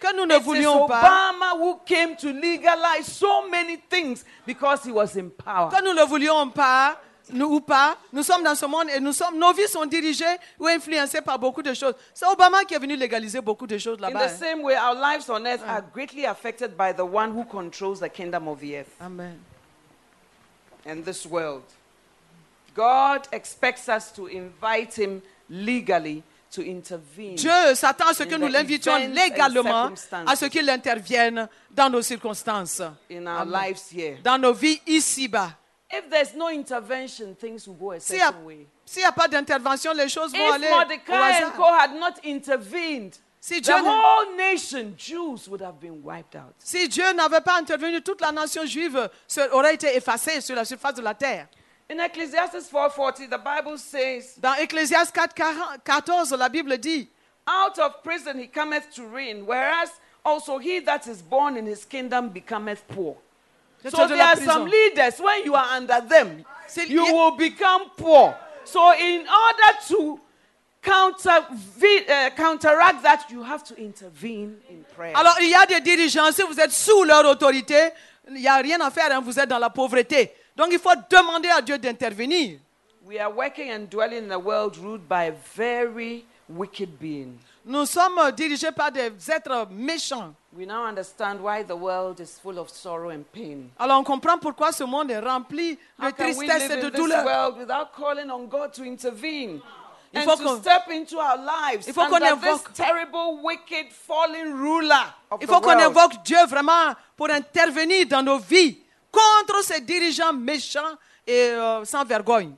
Que nous ne voulions pas, Obama who came to legalize so many things because he was in power. que nous ne voulions pas, nous ou pas, nous sommes dans ce monde et nous sommes, nos vies sont dirigées ou influencées par beaucoup de choses. C'est Obama qui est venu légaliser beaucoup de choses In là-bas. the hein. same way, our lives on earth are greatly affected by the one who controls the kingdom of the earth Amen. and this world. God expects us to invite him legally to intervene. Dieu s'attend à ce que In nous the l'invitions events and légalement à ce qu'il intervienne dans nos circonstances, in our Amen. lives here. dans nos vies ici-bas. If there's no intervention, things will go a S'il n'y a, certain way. s'il y a pas d'intervention, les choses vont If aller au Mordecai and hasard. Co had not intervened, Si the Dieu, ne- whole nation, Jews, would have been wiped out. si Dieu n'avait pas intervenu, toute la nation juive se- aurait été effacée sur la surface de la terre. In Ecclesiastes 4:40, the Bible says, Dans Ecclésiaste 4, 14, la Bible dit "Out of prison he cometh to reign, whereas also he that is born in his kingdom becometh poor." So there are some leaders when you are under them, you il- will become poor. So in order to counter, uh, counteract that, you have to intervene in prayer. Alors, il y a des dirigeants, si vous êtes sous leur autorité, il n'y a rien à faire, hein, vous êtes dans la pauvreté. Donc, il faut demander à Dieu d'intervenir. we are working and dwelling in a world ruled by very wicked beings. Nous sommes dirigés par des êtres méchants. We now understand why the world is full of sorrow and pain. Alors, on comprend pourquoi ce monde est rempli de How tristesse et de douleur? world without calling on God to intervene? Il faut qu'on- Il faut qu'on under this invoque- terrible, wicked, fallen ruler of Il the faut qu'on world. invoque Dieu vraiment pour intervenir dans nos vies contre ces dirigeants méchants et euh, sans vergogne.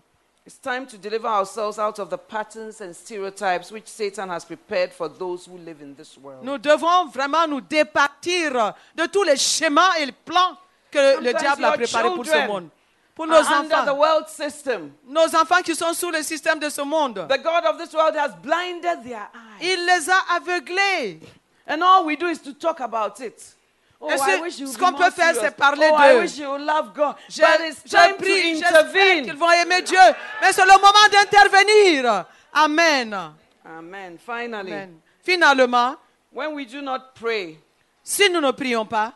It's time to deliver ourselves out of the patterns and stereotypes which Satan has prepared for those who live in this world. Nous devons vraiment nous départir de tous les schémas et les plans que le Sometimes diable a your préparés pour ce monde. Pour nos under the world system. Nos enfants qui sont sous le système de ce monde. The God of this world has blinded their eyes. Il les a aveuglés. And all we do is to talk about it. Oh, ce- qu'on peut faire, c'est parler oh, d'eux. Je, je prie, j'espère qu'ils vont aimer Dieu. Mais c'est le moment d'intervenir. Amen. Amen. Finally, Amen. Finalement, when we do not pray, si nous ne prions pas,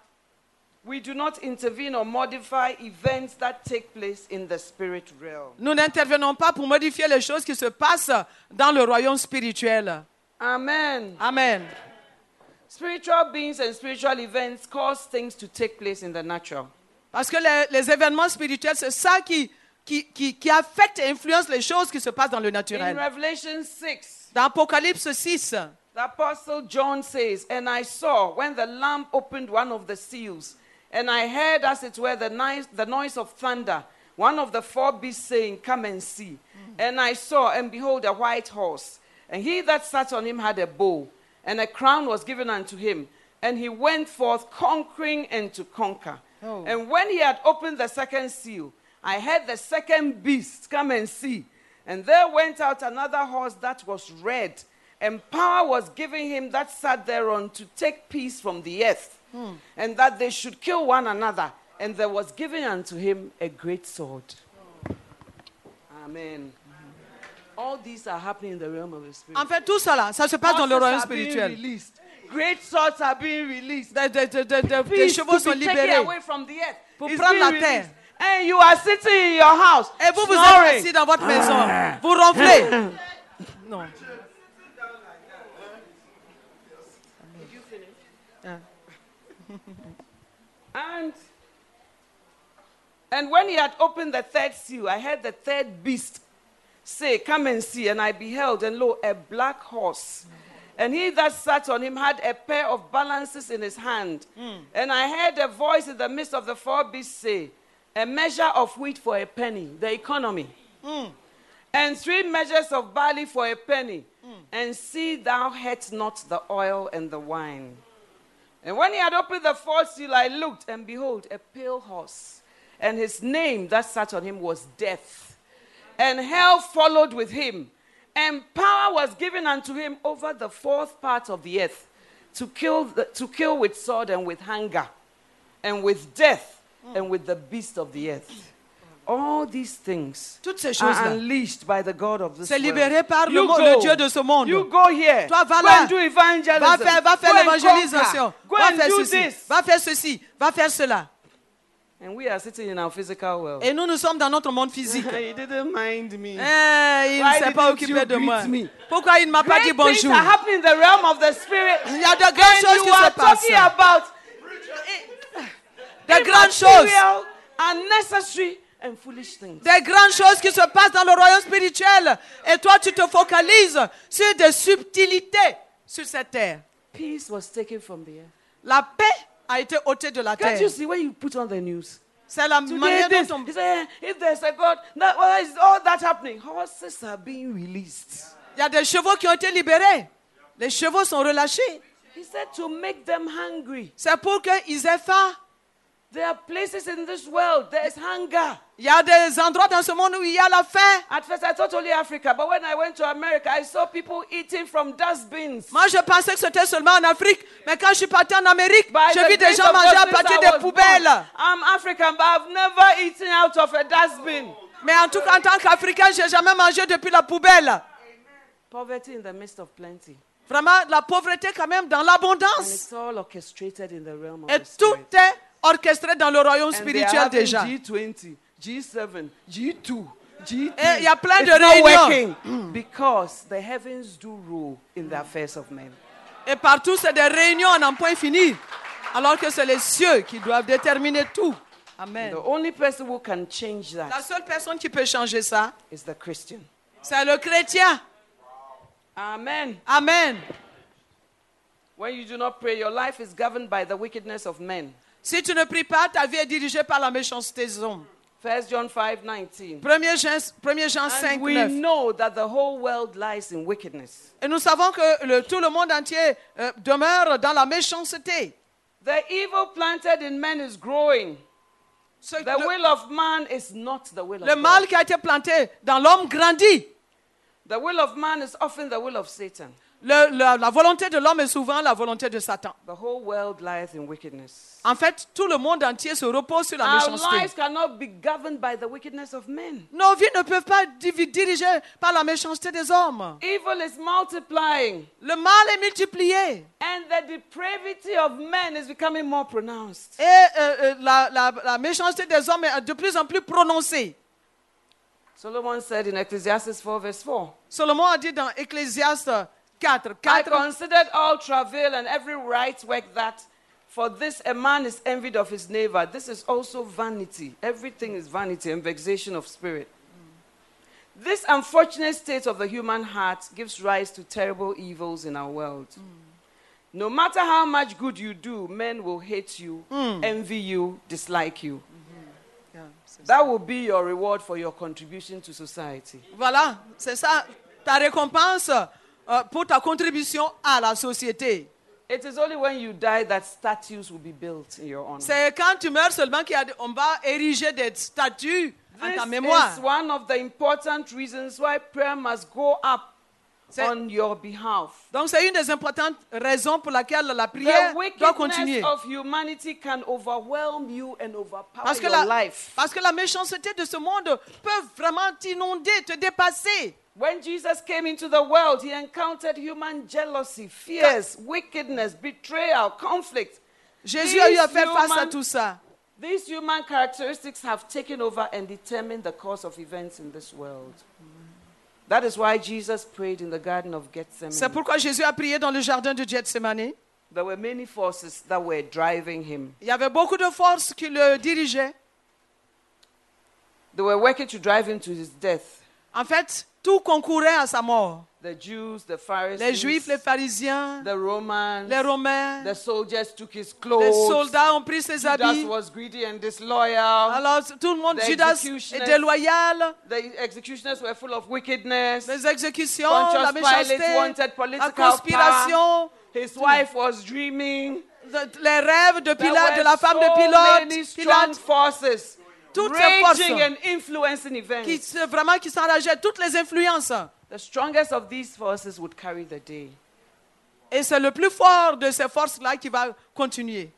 we do not intervene or modify events that take place in the spirit realm. nous n'intervenons pas pour modifier les choses qui se passent dans le royaume spirituel. Amen. Amen. Spiritual beings and spiritual events cause things to take place in the natural. Parce que les, les événements spirituels, c'est ça qui, qui, qui, qui affecte et influence les choses qui se passent dans le In naturel. Revelation 6, Dans Apocalypse 6, The Apostle John says, And I saw when the Lamb opened one of the seals, and I heard, as it were, the noise, the noise of thunder, one of the four beasts saying, Come and see. And I saw, and behold, a white horse. And he that sat on him had a bow, and a crown was given unto him. And he went forth conquering and to conquer. Oh. And when he had opened the second seal, I heard the second beast come and see. And there went out another horse that was red, and power was given him that sat thereon to take peace from the earth, hmm. and that they should kill one another. And there was given unto him a great sword. Amen. All these are happening in the realm of the spirit. en fait, tout cela, ça se passe dans le Horses royaume are spirituel. Great swords are being released. Des, des- des- des- des- des Peace chevaux to sont be taken libérés. away from the earth. Pour is prendre being la released. terre. And you are sitting in your house. Et vous, vous snoring. êtes assis dans votre maison. Ah. Vous ronflez. Non. Ah. And and when he had opened the third seal, I heard the third beast say, Come and see. And I beheld, and lo, a black horse. And he that sat on him had a pair of balances in his hand. Hmm. And I heard a voice in the midst of the four beasts say, A measure of wheat for a penny, the economy. Hmm. And three measures of barley for a penny. Hmm. And see thou hurt not the oil and the wine. And when he had opened the fourth seal, I looked, and behold, a pale horse. And his name that sat on him was Death. And hell followed with him. And power was given unto him over the fourth part of the earth to kill, the, to kill with sword and with hunger, and with death, and with the beast of the earth. All these things Toutes ces are choses-là. unleashed by the God of this C'est world. libéré par le go. le Dieu de ce monde. You go here. Toi, va go là. and do evangelism. Va faire, va faire Go and l'évangélisation. conquer. Go Va and faire do ceci. this. Va faire ceci. Va faire cela. And we are sitting in our physical world. Et nous, nous sommes dans notre monde physique. He didn't mind me. Eh, il ne s'est pas occupé de moi. me? Pourquoi il ne m'a pas dit bonjour? are happening in the realm of the spirit. Il y a de And grandes choses qui se passent. about Des grandes choses. immaterial, unnecessary, and foolish things. Des grandes choses qui se passent dans le royaume spirituel. Et toi, tu te focalises sur des subtilités sur cette terre. Peace was taken from the earth. La paix a été ôtée de la Can't you see when you put on the news? C'est la Today, manière this, dont on... he said, if there's a God, that, why is all that happening? Horses are being released. Il y a des chevaux qui ont été libérés. Les chevaux sont relâchés. He said to make them hungry. C'est pour qu'ils aient faim. There are places in this world, there's hunger. Il y a des endroits dans ce monde où il y a la faim. At first, I thought only Africa, but when I went to America, I saw people eating from dustbins. Moi, je pensais que c'était seulement en Afrique. Mais quand je suis parti en Amérique, By j'ai vu des gens manger à partir des poubelles. born, I'm African, but I've never eaten out of a dustbin. Mais en tout cas, en tant qu'Africain, j'ai jamais mangé depuis la poubelle. Poverty in the midst of plenty. Vraiment, la pauvreté quand même dans And l'abondance. it's all orchestrated in the realm of Et the tout est orchestré dans le royaume spirituel déjà. G20, G7, G2, G3. Et il y a plein It's de not réunions. working because the heavens do rule in the affairs of men. Et partout, c'est des réunions à n'en point finir. Alors que c'est les cieux qui doivent déterminer tout. Amen. The only person who can change La that seule personne qui peut changer ça, is the Christian. c'est le chrétien. Amen. Amen. When you do not pray, your life is governed by the wickedness of men. Si tu ne pries pas, ta vie est dirigée par la méchanceté des hommes. 1 John 5 19. 1 Jean, 1 Jean 5, And we 9. know that the whole world lies in wickedness. Et nous savons que le- tout le monde entier euh, demeure dans la méchanceté. The evil planted in men is growing. Ce- The le, will of man is not the will le of mal God. qui a été planté dans l'homme grandit. The will of man is often the will of Satan. Le- la, la volonté de l'homme est souvent la volonté de Satan. The whole world lies in wickedness. En fait, tout le monde entier se repose sur la Our méchanceté. lives cannot be governed by the wickedness of men. Nos vies ne peuvent pas divi- dirigées par la méchanceté des hommes. Evil is multiplying, Le mal est multiplié. and the depravity of men is becoming more pronounced. Et euh, euh, la, la- la méchanceté des hommes est de plus en plus prononcée. Solomon said in Ecclesiastes 4, verse 4 Solomon a dit dans Ecclésiaste 4, I considered all travail and every right work that for this a man is envied of his neighbor. This is also vanity. Everything is vanity and vexation of spirit. This unfortunate state of the human heart gives rise to terrible evils in our world. No matter how much good you do, men will hate you, hmm. envy you, dislike you. Mm-hmm. That will be your reward for your contribution to society. Voilà, c'est ça ta récompense euh, pour ta contribution à la société. It is only when you die that statues will be built in your honor. C'est quand tu meurs seulement qu'on va ériger des statues en This ta mémoire. is one of the important reasons why prayer must go up on your behalf. Donc c'est une des importantes raisons pour laquelle la prière The doit continuer. of humanity can overwhelm you and overpower Parce que, your la, life. parce que la méchanceté de ce monde peut vraiment t'inonder, te dépasser. When Jesus came into the world, he encountered human jealousy, fears, wickedness, betrayal, conflict. Jésus a eu à These faire face à human- tout ça. These human characteristics have taken over and determined the course of events in this world. That is why Jesus prayed in the Garden of Gethsemane. C'est pourquoi Jésus a prié dans le jardin de Gethsemane. There were many forces that were driving him. Il y avait beaucoup de forces qui le dirigeaient. They were working to drive him to his death. En fait, tout concourait à sa mort. The Jews, the Pharisees, Les Juifs, les pharisiens, the Romans, les Romains, the soldiers took his les clothes. soldats ont pris ses Judas habits. was greedy and disloyal. Alors tout le monde, The Judas déloyal. The executioners were full of wickedness. Les exécutions, Pontius la Pilate méchanceté, wanted la conspiration, His wife was dreaming. les rêves de Pilate, la femme de Pilate, many strong Pilate forces Toutes ces forces and influencing events. qui vraiment qui s'enrageaient, toutes les influences. The strongest of these forces would carry the day. Et c'est le plus fort de ces forces-là qui va continuer.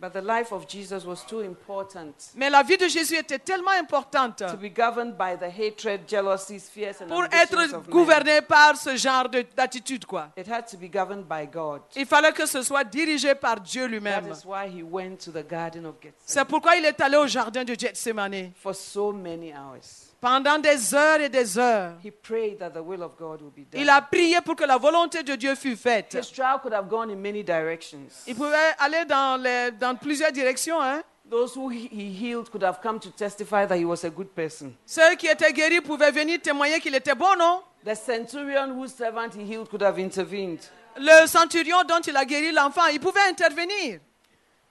But the life of Jesus was too important Mais la vie de Jésus était tellement importante to be governed by the hatred, jealousies, fears, and pour ambitions être of men. gouverné par ce genre de- d'attitude, quoi. It had to be governed by God. Il fallait que ce soit dirigé par Dieu That lui-même. is why he went to the Garden of C'est Gethsemane pourquoi il est allé au jardin de Gethsemane. for so many hours. Pendant des heures et des heures, He prayed that the will of God would be done. il a prié pour que la volonté de Dieu fût faite. His trial could have gone in many directions. Il pouvait aller dans, les- dans plusieurs directions. Hein. Those who he healed could have come to testify that he was a good person. Ceux qui étaient guéris pouvaient venir témoigner qu'il était bon, non? The centurion whose servant he healed could have intervened. Le centurion dont il a guéri l'enfant, il pouvait intervenir.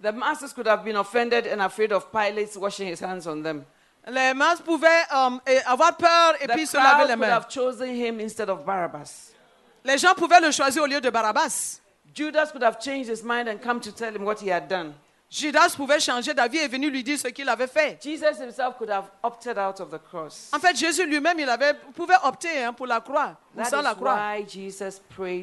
The masters could have been offended and afraid of Pilate washing his hands on them. Les masses pouvaient euh, avoir peur et The puis se laver les mains. have chosen him instead of Barabbas. Les gens pouvaient le choisir au lieu de Barabbas. Judas could have changed his mind and come to tell him what he had done. Judas pouvait changer d'avis et venir lui dire ce qu'il avait fait. Jesus himself could have opted out of the cross. En fait, Jésus lui-même, il avait, pouvait opter hein, pour la croix sans la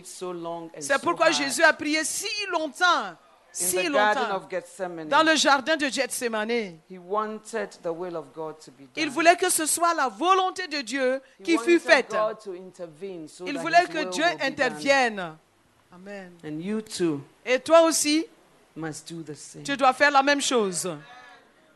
so C'est so pourquoi hard. Jésus a prié si longtemps, si the Garden longtemps of Gethsemane. dans le jardin de Gethsemane. He wanted the will of God to be done. Il voulait que ce soit la volonté de Dieu He qui fût wanted faite. God to intervene so Il voulait que Dieu intervienne. Amen. And you too Et toi aussi, must do the same. tu dois faire la même chose.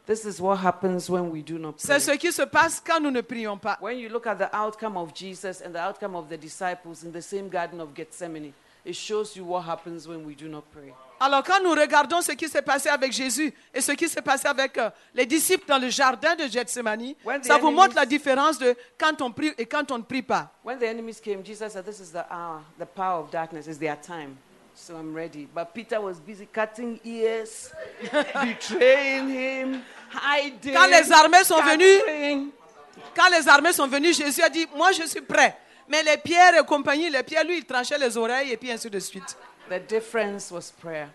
This is what happens when we do not pray. C'est ce qui se passe quand nous ne prions pas. When you look at the outcome of Jesus and the outcome of the disciples in the same Garden of Gethsemane, it shows you what happens when we do not pray. Alors quand nous regardons ce qui s'est passé avec Jésus et ce qui s'est passé avec euh, les disciples dans le jardin de Gethsemane, When the ça vous enemies- montre la différence de quand on prie et quand on ne prie pas. When the enemies came, Jesus said, This is the hour, the power of darkness, is their time. So I'm ready. But Peter was busy cutting ears, betraying him, hiding. Quand les armées sont venues-. Quand les armées sont venues, Jésus a dit, moi je suis prêt. Mais les pierres et compagnie, les pierres, lui, il tranchait les oreilles et puis ainsi de suite. The difference was prayer.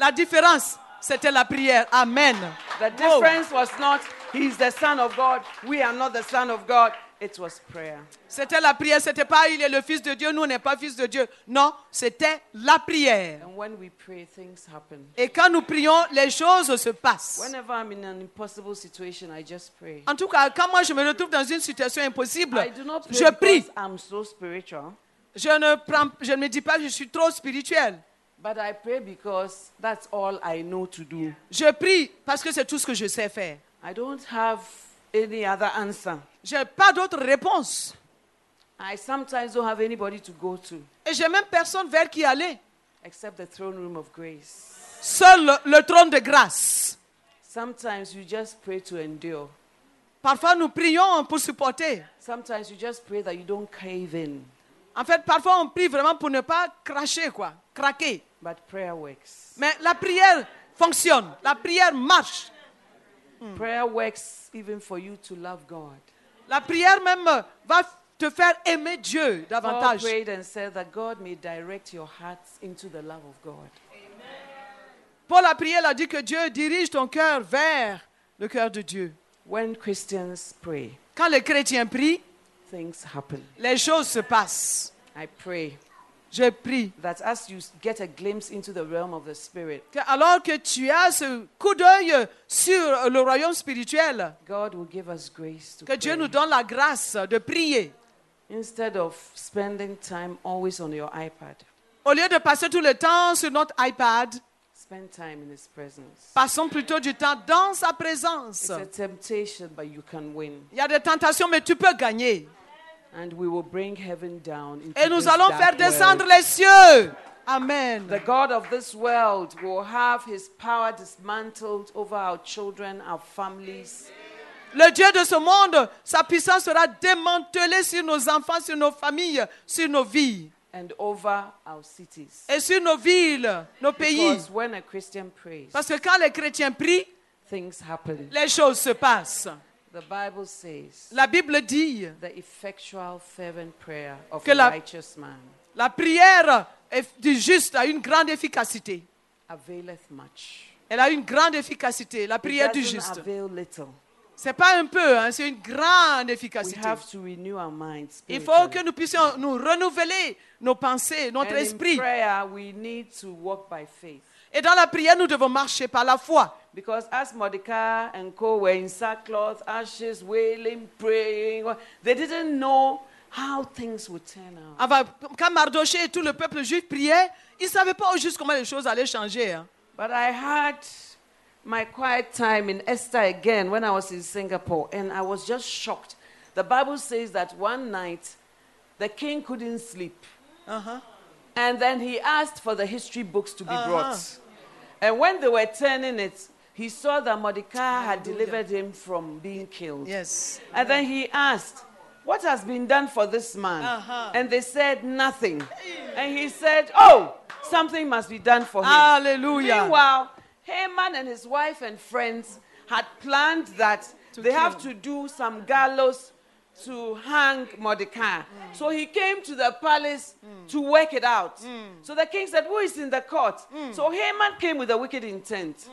La différence, c'était la prière. Amen. The difference was not, He's the Son of God, we are not the Son of God. It was prayer. C'était la prière, c'était pas il est le fils de Dieu, nous on n'est pas fils de Dieu. Non, c'était la prière. And when we pray, things happen. Et quand nous prions, les choses se passent. Whenever I'm in an impossible situation, I just pray. En tout cas, quand moi je me retrouve dans une situation impossible, I do not pray je prie. because I'm so spiritual, Je ne, prends, je ne me dis pas que je suis trop spirituel. but I pray because that's all I know to do. Je prie parce que c'est tout ce que je sais faire. I don't have any other answer. Je n'ai pas d'autre réponse. I sometimes don't have anybody to go to Et j'ai même personne vers qui aller. except the throne room of grace. Seul le, le trône de grâce. Sometimes you just pray to endure. Parfois nous prions pour supporter. Sometimes you just pray that you don't cave in. En fait, parfois on prie vraiment pour ne pas cracher, quoi, craquer. But prayer works. Mais la prière fonctionne. La prière marche. Prayer works even for you to love God. La prière même va te faire aimer Dieu Paul davantage. prayed and said that God may direct your hearts into the love of God. Paul a prié, il a dit que Dieu dirige ton cœur vers le cœur de Dieu. When Christians pray, Quand les chrétiens prient, things happen. les choses se passent. I pray Je prie. that as you get a glimpse into the realm of the Spirit, que alors que tu as ce coup d'œil sur le royaume spirituel, God will give us grace to que Dieu pray. nous donne la grâce de prier. Instead of spending time always on your iPad, Au lieu de passer tout le temps sur notre iPad, spend time in His presence. passons plutôt du temps dans sa présence. It's a temptation, but you can win. Il y a des tentations, mais tu peux gagner. And we will bring heaven down into Et nous this allons dark faire descendre world. les cieux. Amen. The God of this world will have His power dismantled over our children, our families. Le Dieu de ce monde, sa puissance sera démantelée sur nos enfants, sur nos familles, sur nos vies. and over our cities. Et sur nos villes, nos pays. Because when a Christian prays, Parce que quand les chrétiens prient, things happen. les choses se passent. The Bible says La Bible dit, the effectual, fervent prayer of Que a la- righteous man la prière du juste a une grande efficacité. availeth much. Elle a une grande efficacité, la prière du juste. C'est pas un peu, hein, c'est une grande We efficacité. have to renew our minds. Il faut que nous puissions nous renouveler nos pensées, notre And in esprit. prayer, we need to walk by faith. Et dans la prière, nous devons marcher par la foi. Because as Mordecai and co were in sackcloth, ashes, wailing, praying, they didn't know how things would turn out. Avant- quand Mardoché et tout le peuple juif priaient, ils ne savaient pas au juste comment les choses allaient changer. hein. But I had my quiet time in Esther again when I was in Singapore, and I was just shocked. The Bible says that one night the king couldn't sleep. Uh-huh. And then he asked for the history books to be Uh-huh. brought. And when they were turning it, he saw that Mordecai had delivered him from being killed. Yes. And then he asked, What has been done for this man? Uh-huh. And they said, Nothing. And he said, Oh, something must be done for him. Hallelujah. Meanwhile, Haman and his wife and friends had planned that they have to do some gallows to hang Mordecai. So he came to the palace to work it out. So the king said, Who is in the court? So Haman came with a wicked intent.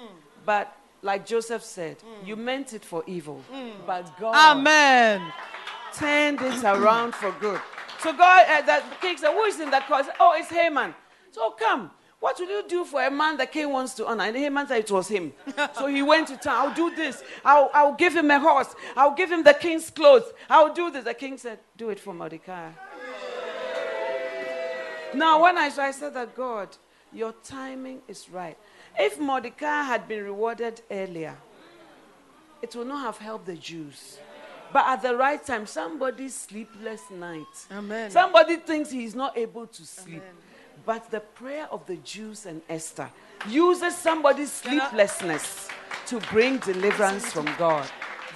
But like Joseph said, you meant it for evil. But God Amen. turned it around for good. So God, uh, the king said, Who is in the court? Oh, it's Haman. So come, What will you do for a man the king wants to honor? And Haman said it was him. so he went to town. I'll do this. I'll, I'll give him a horse. I'll give him the king's clothes. I'll do this. The king said, Do it for Mordecai. now, when I saw, I said that God, your timing is right. If Mordecai had been rewarded earlier, it would not have helped the Jews. But at the right time, somebody's sleepless night. Amen. Somebody thinks he's not able to sleep. But the prayer of the Jews and Esther uses somebody's sleeplessness to bring deliverance from God.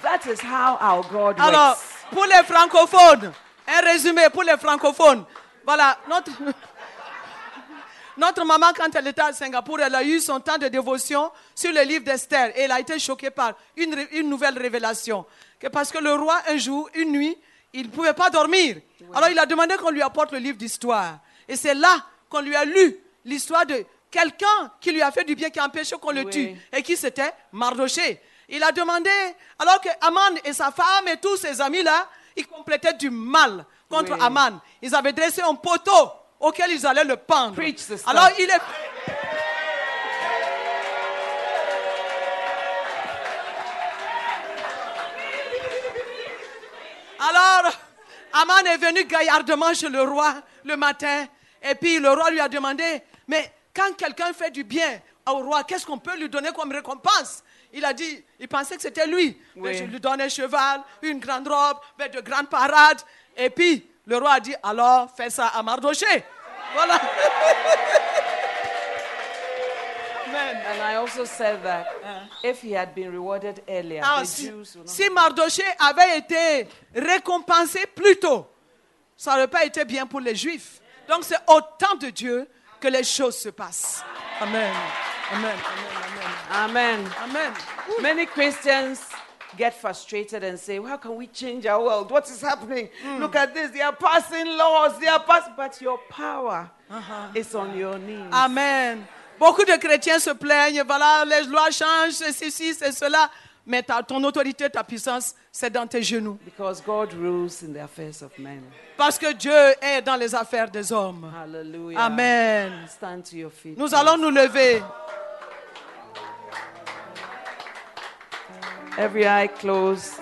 That is how our God Alors, works. pour les francophones, un résumé pour les francophones. Voilà, notre, notre maman, quand elle était à Singapour, elle a eu son temps de dévotion sur le livre d'Esther et elle a été choquée par une, une nouvelle révélation. Que parce que le roi, un jour, une nuit, il ne pouvait pas dormir. Alors il a demandé qu'on lui apporte le livre d'histoire. Et c'est là qu'on lui a lu l'histoire de quelqu'un qui lui a fait du bien, qui a empêché qu'on le Oui. tue. Et qui c'était Mardoché. Il a demandé, alors que Aman et sa femme et tous ses amis-là, ils complétaient du mal contre Oui. Aman. Ils avaient dressé un poteau auquel ils allaient le pendre. Alors il est... Alors, Aman est venu gaillardement chez le roi le matin. Et puis le roi lui a demandé, mais quand quelqu'un fait du bien au roi, qu'est-ce qu'on peut lui donner comme récompense? Il a dit, il pensait que c'était lui. Mais je lui donne un cheval, une grande robe, mais de grandes parades. Et puis le roi a dit, alors fais ça à Mardoché. Voilà. Amen. And I also said that if he had been rewarded earlier, Ah, the si, Jews would not si Mardoché avait été récompensé plus tôt, ça n'aurait pas été bien pour les Juifs. Donc c'est au temps de Dieu que les choses se passent. Amen. Amen. Amen. Amen. Amen. Many Christians get frustrated and say, How can we change our world? What is happening? Hmm. Look at this. They are passing laws. They are passing. But your power uh-huh. is on your knees. Amen. Beaucoup de chrétiens se plaignent, voilà, les lois changent, c'est ceci, c'est cela. Mais ta- ton autorité, ta puissance, c'est dans tes genoux. Because God rules in the affairs of men. Parce que Dieu est dans les affaires des hommes. Hallelujah. Amen. Stand to your feet. Nous allons nous lever. Every eye closed,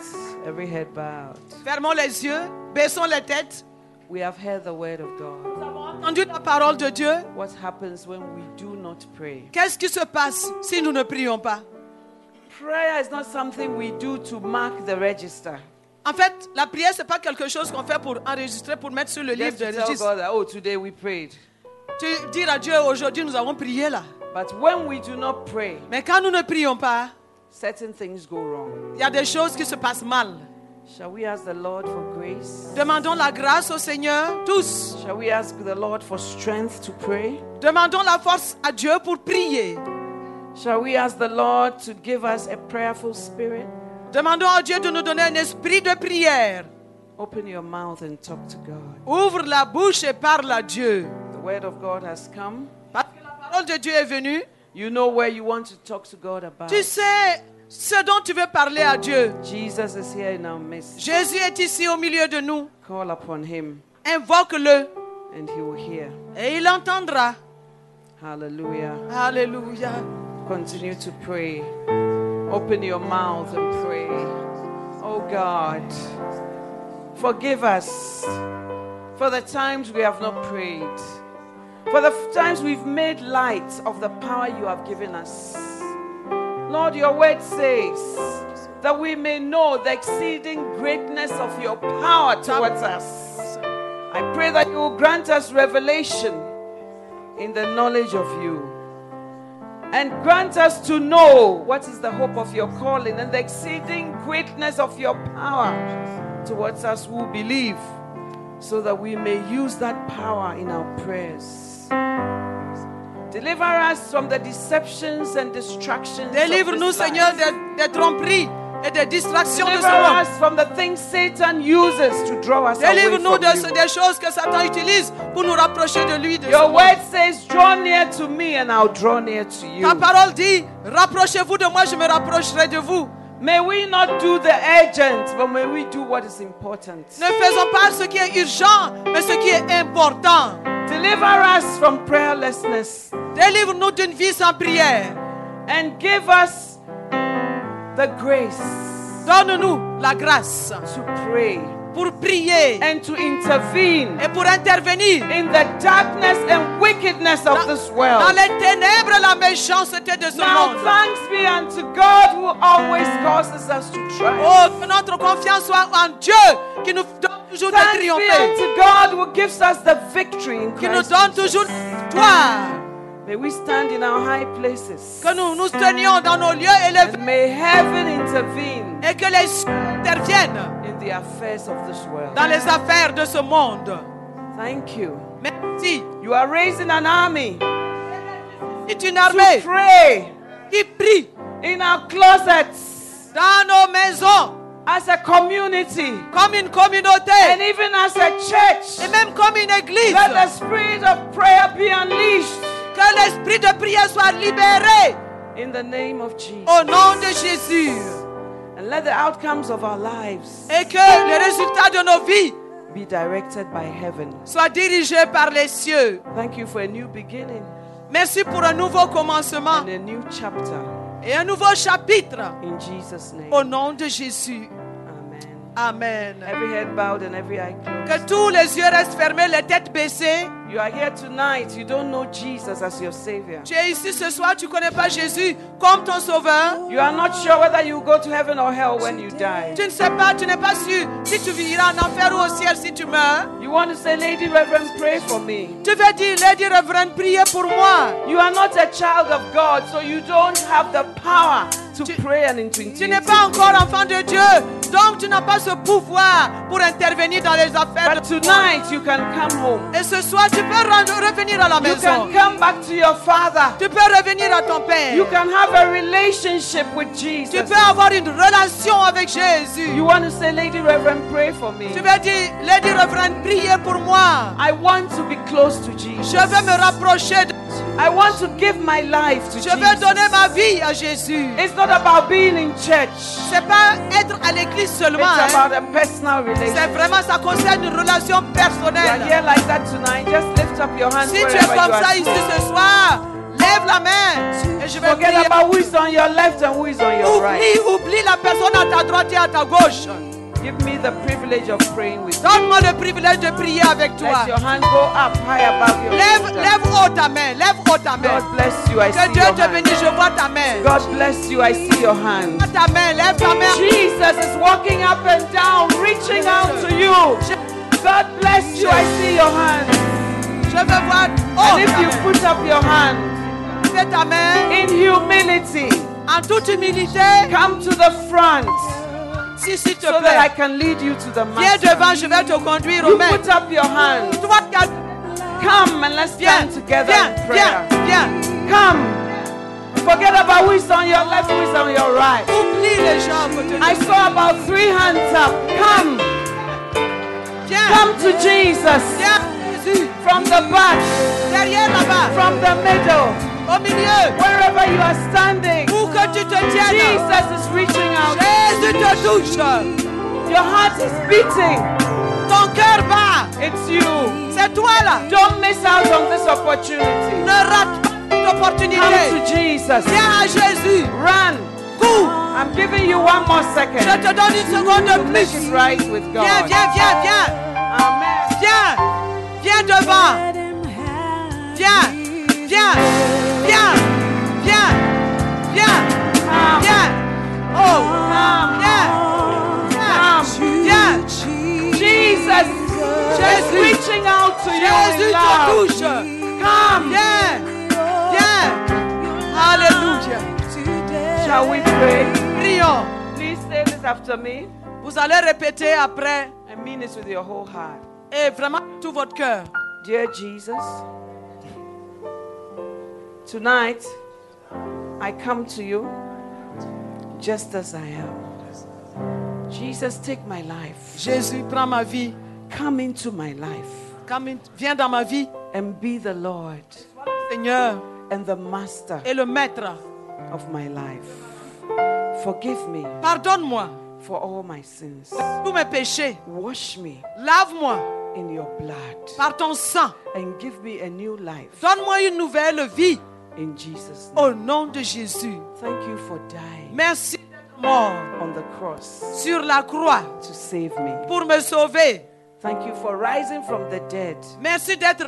every head bowed. Fermons les yeux, baissons les têtes. We have heard the word of God. entendu la parole de Dieu, What happens when we do not pray? qu'est-ce qui se passe si nous ne prions pas? Prayer is not something we do to mark the register. En fait, la prière, ce n'est pas quelque chose qu'on fait pour enregistrer, pour mettre sur le livre Just de to tell registre. God that, oh, today we prayed. Tu dire à Dieu, aujourd'hui, nous avons prié là. But when we do not pray, Mais quand nous ne prions pas, certain things go wrong. il y a des choses qui se passent mal. Shall we ask the Lord for grace? Demandons la grâce au Seigneur, tous. Shall we ask the Lord for strength to pray? Demandons la force à Dieu pour prier. Shall we ask the Lord to give us a prayerful spirit? Demandons à Dieu de nous donner un esprit de prière. Open your mouth and talk to God. Ouvre la bouche et parle à Dieu. The word of God has come. Parce que la parole de Dieu est venue. You know where you want to talk to God about. Tu sais ce dont tu veux parler à Dieu. Jesus is here in our midst. Jésus est ici au milieu de nous. Call upon him Invoque-le and he will hear. et il entendra. Hallelujah. Alléluia. Continue to pray. Open your mouth and pray. Oh God, forgive us for the times we have not prayed, for the times we've made light of the power you have given us. Lord, your word says that we may know the exceeding greatness of your power towards us. I pray that you will grant us revelation in the knowledge of you and grant us to know what is the hope of your calling and the exceeding greatness of your power towards us who believe, so that we may use that power in our prayers. Deliver us from the deceptions and distractions. of Délivre-nous, this life. Seigneur, des, des tromperies et des distractions de Deliver ce monde. us from the things Satan uses to draw us away Délivre-nous from de, you. des choses que Satan utilise pour nous rapprocher de lui. De ce Your monde. word says, "Draw near to me, and I'll draw near to you." Ta parole dit, rapprochez-vous de moi, je me rapprocherai de vous. May we not do the urgent, but may we do what is important. Ne faisons pas ce qui est urgent, mais ce qui est important. Deliver Deliver us from prayerlessness Délivre-nous d'une vie sans prière. and give us the grace Donne-nous la grâce to pray pour prier and to intervene et pour intervenir in the darkness and wickedness of dans, this dans world. les ténèbres et la méchanceté de ce Now, monde. thanks be unto God who always causes us to triumph. Oh, que notre confiance soit en Dieu qui nous donne toujours de Thanks be triompher, unto God who gives us the victory in qui nous Christ donne toujours victoire. May we stand in our high places. Que nous nous tenions dans nos lieux élevés And may heaven intervene et que les interviennent in the affairs of this world. dans les affaires de ce monde. Thank you. Merci. You are raising an army C'est une to pray qui prie in our closets dans nos maisons as a community comme une communauté and even as a church, et même comme une église. Let the spirit of prayer be unleashed Que l'esprit de prière soit libéré in the name of Jesus. au nom de Jésus. And let the outcomes of our lives Et que les résultats de nos vies be directed by heaven. soient dirigés par les cieux. Thank you for a new beginning Merci pour un nouveau commencement and a new chapter et un nouveau chapitre in Jesus' name. au nom de Jésus. Amen. Amen. Every head bowed and every eye Que tous les yeux restent fermés, les têtes baissées. You are here tonight. You don't know Jesus as your Savior. Tu es ici ce soir, tu connais pas Jésus comme ton sauveur. You are not sure whether you go to heaven or hell when you die. Tu ne sais pas, tu n'es pas sûr si tu iras en enfer ou au ciel si tu meurs. You want to say, Lady Reverend, pray for me. Tu veux dire, Lady Reverend, priez pour moi. You are not a child of God, so you don't have the power to Tu- pray and to Tu n'es pas encore enfant de Dieu, donc tu n'as pas ce pouvoir pour intervenir dans les affaires But de tonight you can come home. Et ce soir, tu peux revenir à la You maison. can come back to your Father. Tu peux revenir à ton Père. You can have a relationship with Tu Jesus. peux avoir une relation avec Jésus. You want to say, Lady Reverend, pray for me. Tu veux dire, Lady Reverend, priez pour moi. I want to be close to Jesus. Je veux me rapprocher de I want to give my life to Je veux donner Jesus. ma vie à Jésus. It's not about being in church. C'est pas être à l'église seulement. It's hein. about a personal C'est vraiment, ça concerne une relation You are personnelle. here like that tonight. Just lift up your hands Si tu es comme ça ici ce soir, lève la main et je vais Forget prier. about who is on your left and who is on your right. Oublie, oublie la personne à ta droite et à ta gauche. Give me the privilege of praying with you. Donne-moi le privilège de prier avec toi. Let your hand go up high above your Lève, shoulder. lève haut ta main, lève haut ta main. God bless you. I Que see Dieu your te hand. bénisse, je vois ta main. God bless you. I see your hand. Lève ta main, lève ta main. Jesus is walking up and down, reaching out to you. God bless you. I see your hand. Je veux voir haut And if you put up your hand Fais ta main in humility, en toute humilité. come to the front Si, s'il te so that I can lead you to the Viens devant, je vais te conduire You aux mains. put up your hand. Mmh, toi. Come and let's Viens, stand together viens, in prayer. viens, viens. Come. Forget about who is on your left, who is on your right. Oublie les gens à côté de I saw about three hands up. Come. Viens, Come to Jesus. viens, Jésus. From the back, Derrière là-bas, from the middle, au milieu. wherever you are standing. Où que tu te tiennes. Jesus is reaching out. Jésus te touche. Your heart is beating. Ton cœur bat. It's you. C'est toi là. Don't miss out on this opportunity. Ne rate pas cette Come to Jesus. Viens à Jésus. Run. Cours. I'm giving you one more Je second te donne une seconde to de make plus. it right with Viens, God. viens, viens, viens. Amen. Viens. Viens devant. Viens. Viens. Viens. Viens. Come. Viens. Oh. Come. Viens. Come. Viens. Jesus Jésus. reaching out to you in love. Come. Viens. Viens. Alléluia. Shall we pray? Prions. Please say this after me Vous allez répéter après and mean this with your whole heart. et vraiment tout votre cœur. Dear Jesus, tonight I come to you just as I am. Jesus, take my life. Jésus, prends ma vie. Come into my life Comme une- Viens dans ma vie, and be the Lord Seigneur, and the master et le maître. of my life. Forgive me Pardonne-moi for all my sins. tous mes péchés. Wash me Lave-moi in your blood par ton sang. and give me a new life Donne-moi une nouvelle vie in Jesus' name. au nom de Jésus. Thank you for dying Merci d'être mort on the cross sur la croix to save me. pour me sauver. Thank you for rising from the dead Merci d'être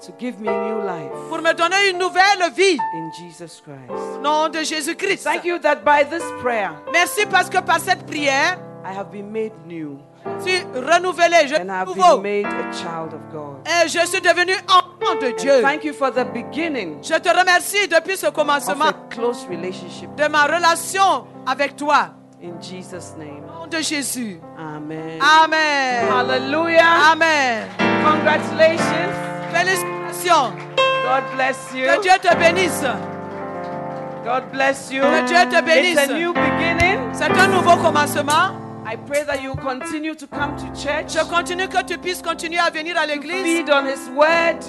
to give me new life pour me donner une nouvelle vie in Jesus Christ. au nom de Jésus-Christ. Thank you that by this prayer Merci parce que par cette prière, I have been made new suis renouvelé, je suis nouveau. Et je suis devenu enfant de Dieu. Thank you for the beginning Je te remercie depuis ce commencement close relationship de ma relation avec toi. in Jesus' name. Au nom de Jésus. Amen. Amen. Hallelujah. Amen. Congratulations. Félicitations. God bless you. Que Dieu te bénisse. God bless you. Que Dieu te bénisse. It's a new beginning. C'est un nouveau commencement. I pray that you continue to come to church, Je continue que tu puisses continuer à venir à l'église, feed on His word,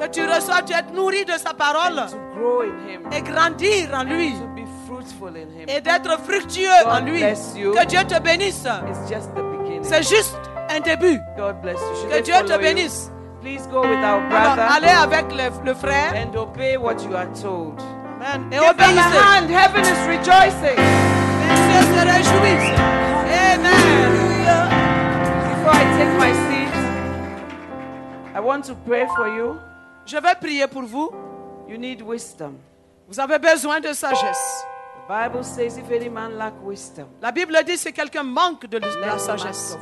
que tu reçois, tu es nourri de sa parole to grow in Him, et grandir en lui to be fruitful in Him. et d'être fructueux en lui. bless you. Que Dieu te bénisse. It's just the beginning. C'est juste un début. God bless you. Que Dieu te follow you? bénisse. Please go with our Alors, brother allez avec le, le frère. and obey what you are told. Amen. Et obéissez. hand. Heaven is rejoicing. Les cieux se réjouissent. Amen. Before I take my seat, I want to pray for you. Je vais prier pour vous. You need wisdom. Vous avez besoin de sagesse. The Bible says, if any man lack wisdom, La Bible dit si quelqu'un manque de la sagesse,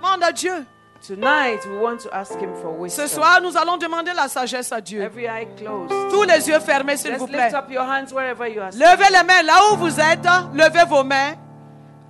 demande à Dieu. Tonight, we want to ask him for wisdom. Ce soir, nous allons demander la sagesse à Dieu. Every eye closed. Tous les yeux fermés, s'il vous plaît. lift up your hands wherever you are. Levez les mains là où vous êtes. Levez vos mains.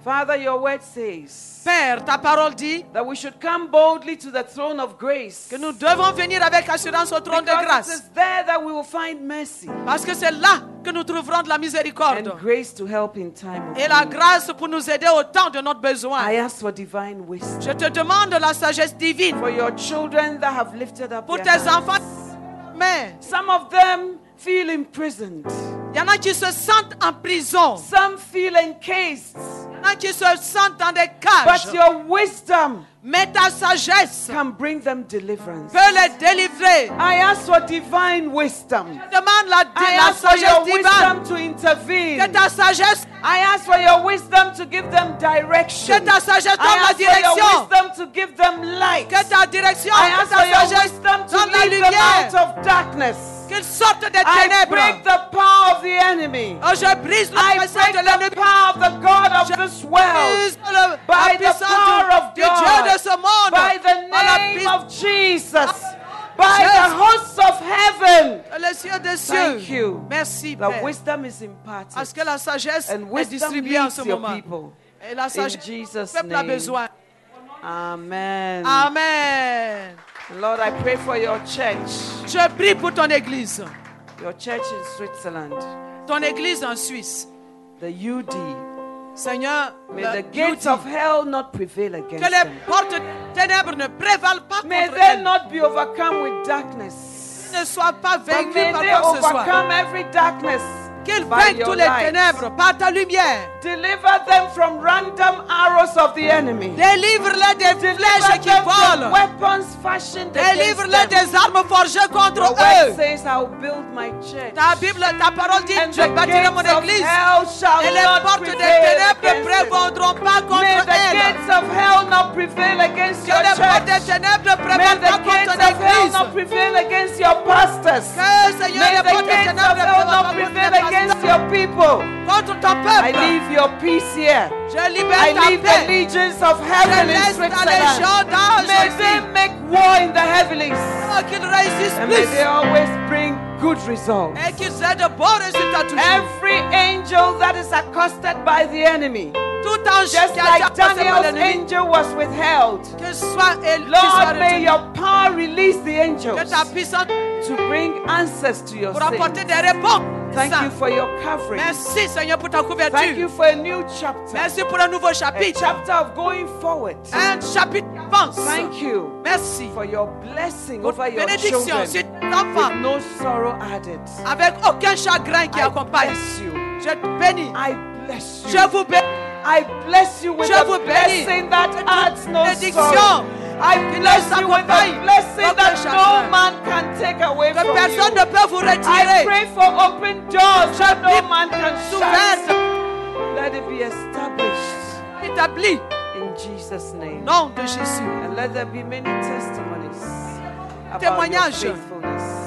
Father, your word says Père, ta parole dit that we should come boldly to the throne of grace. que nous devons venir avec assurance au trône de Because it grâce. is there that we will find mercy Parce que c'est là que nous trouverons de la miséricorde and grace to help in time of et la need. grâce pour nous aider au temps de notre besoin. I ask for divine wisdom Je te demande la sagesse divine for your children that have lifted up pour their tes hands. enfants. Mais Some of them feel imprisoned. Il y en a qui se sentent en prison. Some feel encased. Il y en a qui se sentent dans des cages. But your wisdom Mais ta sagesse can bring them deliverance. peut les délivrer. I ask for divine wisdom. Je demande la, I la ask for your divine. wisdom to intervene. Que ta sagesse, I ask for your wisdom to give them direction. que ta sagesse donne I ask for your wisdom to give them light. Que ta direction, I ask for your sagesse wisdom to la lead them out of darkness. Qu'ils sortent des I ténèbres. break the power of the enemy. Oh, je brise la I break de the power of the God of Je this world. le- By the power of Dieu de ce God. monde. By the name of Jesus. By the hosts of heaven. les cieux des Thank you. Merci, The Père. wisdom is imparted. Parce que la sagesse And est distribuée en ce your moment. people. Et la sagesse, Jesus' le peuple a name. besoin. Amen. Amen. Lord, I pray for your church, Je prie pour ton église. your church in Switzerland, Ton église en Suisse. the UD. Seigneur, May the gates of hell not prevail against que les them. portes ténèbres ne prévalent pas May contre they elles. not be overcome with darkness, Ne soient pas but may par they quoi que ce soit. overcome every darkness Vainquent your tous les ténèbres par ta lumière. Deliver them from random arrows of the enemy. Délivre-les des Deliver flèches qui volent. weapons fashioned against Délivre-les des armes forgées contre Your eux. says, I'll build my church. Ta Bible, ta parole dit, And je the bâtirai mon église. Et les portes des ténèbres ne prévaudront pas May contre the elle. gates of hell not prevail against Que your les portes des ténèbres ne May prévaudront the pas contre of hell l'église. not prevail against your pastors. Que, Seigneur, May les the portes des ténèbres ne pas contre your people. I leave your peace here. I leave the legions of heaven in Switzerland. May they make war in the heavenlies. Oh, And may they always bring good results. Et qu'ils aient de bons résultats toujours. Every angel that is accosted by the enemy, Tout ange just qui a été like Daniel's angel was withheld, que soit élu, qu'il soit Lord, may your power release the angels to bring answers to your sins. Thank you for your covering. Merci Seigneur pour ta Thank you for a new chapter, Merci pour un nouveau a chapter of going forward. Un chapitre qui avance. Thank you Merci for your blessing over your children sur tes with no sorrow added. avec aucun chagrin qui I accompagne. bless you. Je te bénis. I bless you. Je vous bénis. I bless you with Je vous blessing that adds no sorrow. I bless you with a blessing that no man can take away from personne you. ne peut vous I pray for open doors that no man can shut. Let it be established in Jesus' name. Nom de Jésus. And let there be many testimonies about your faithfulness.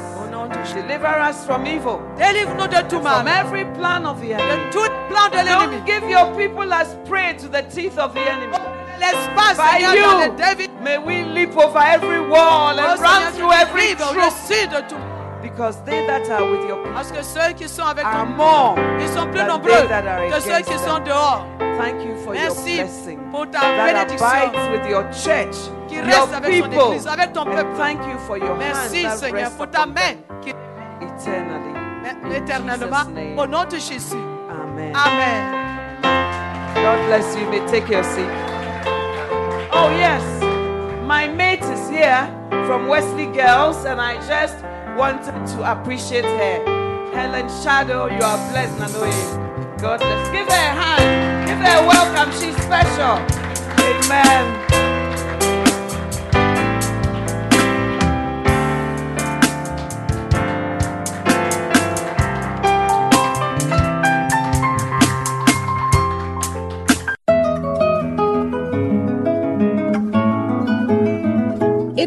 Nom de Deliver us from evil, Délivre-nous de tout from mal. every plan of the enemy. De tout plan de l'ennemi. Don't give your people as prey to the teeth of the enemy. L'espace, By Seigneur, you, David. may we leap over every wall Oh, and Seigneur, run tu through every troop. Au-dessus de tout. Because they that are with your people Parce que ceux qui sont avec are toi, more. ils sont plus nombreux they that are que ceux qui them. sont dehors. Thank you for your Merci blessing pour ta that abides with your church, qui your reste avec ton people. église, avec ton peuple. thank you for your Merci hand Seigneur pour ta main qui eternally. Éternellement au nom de Jésus. Amen. Amen. God bless you. You may take your seat. Oh, yes. My mate is here from Wesley Girls, and I just wanted to appreciate her. Helen Shadow, you are blessed, Nanoe. God bless. Give her a hand. Give her a welcome. She's special. Amen.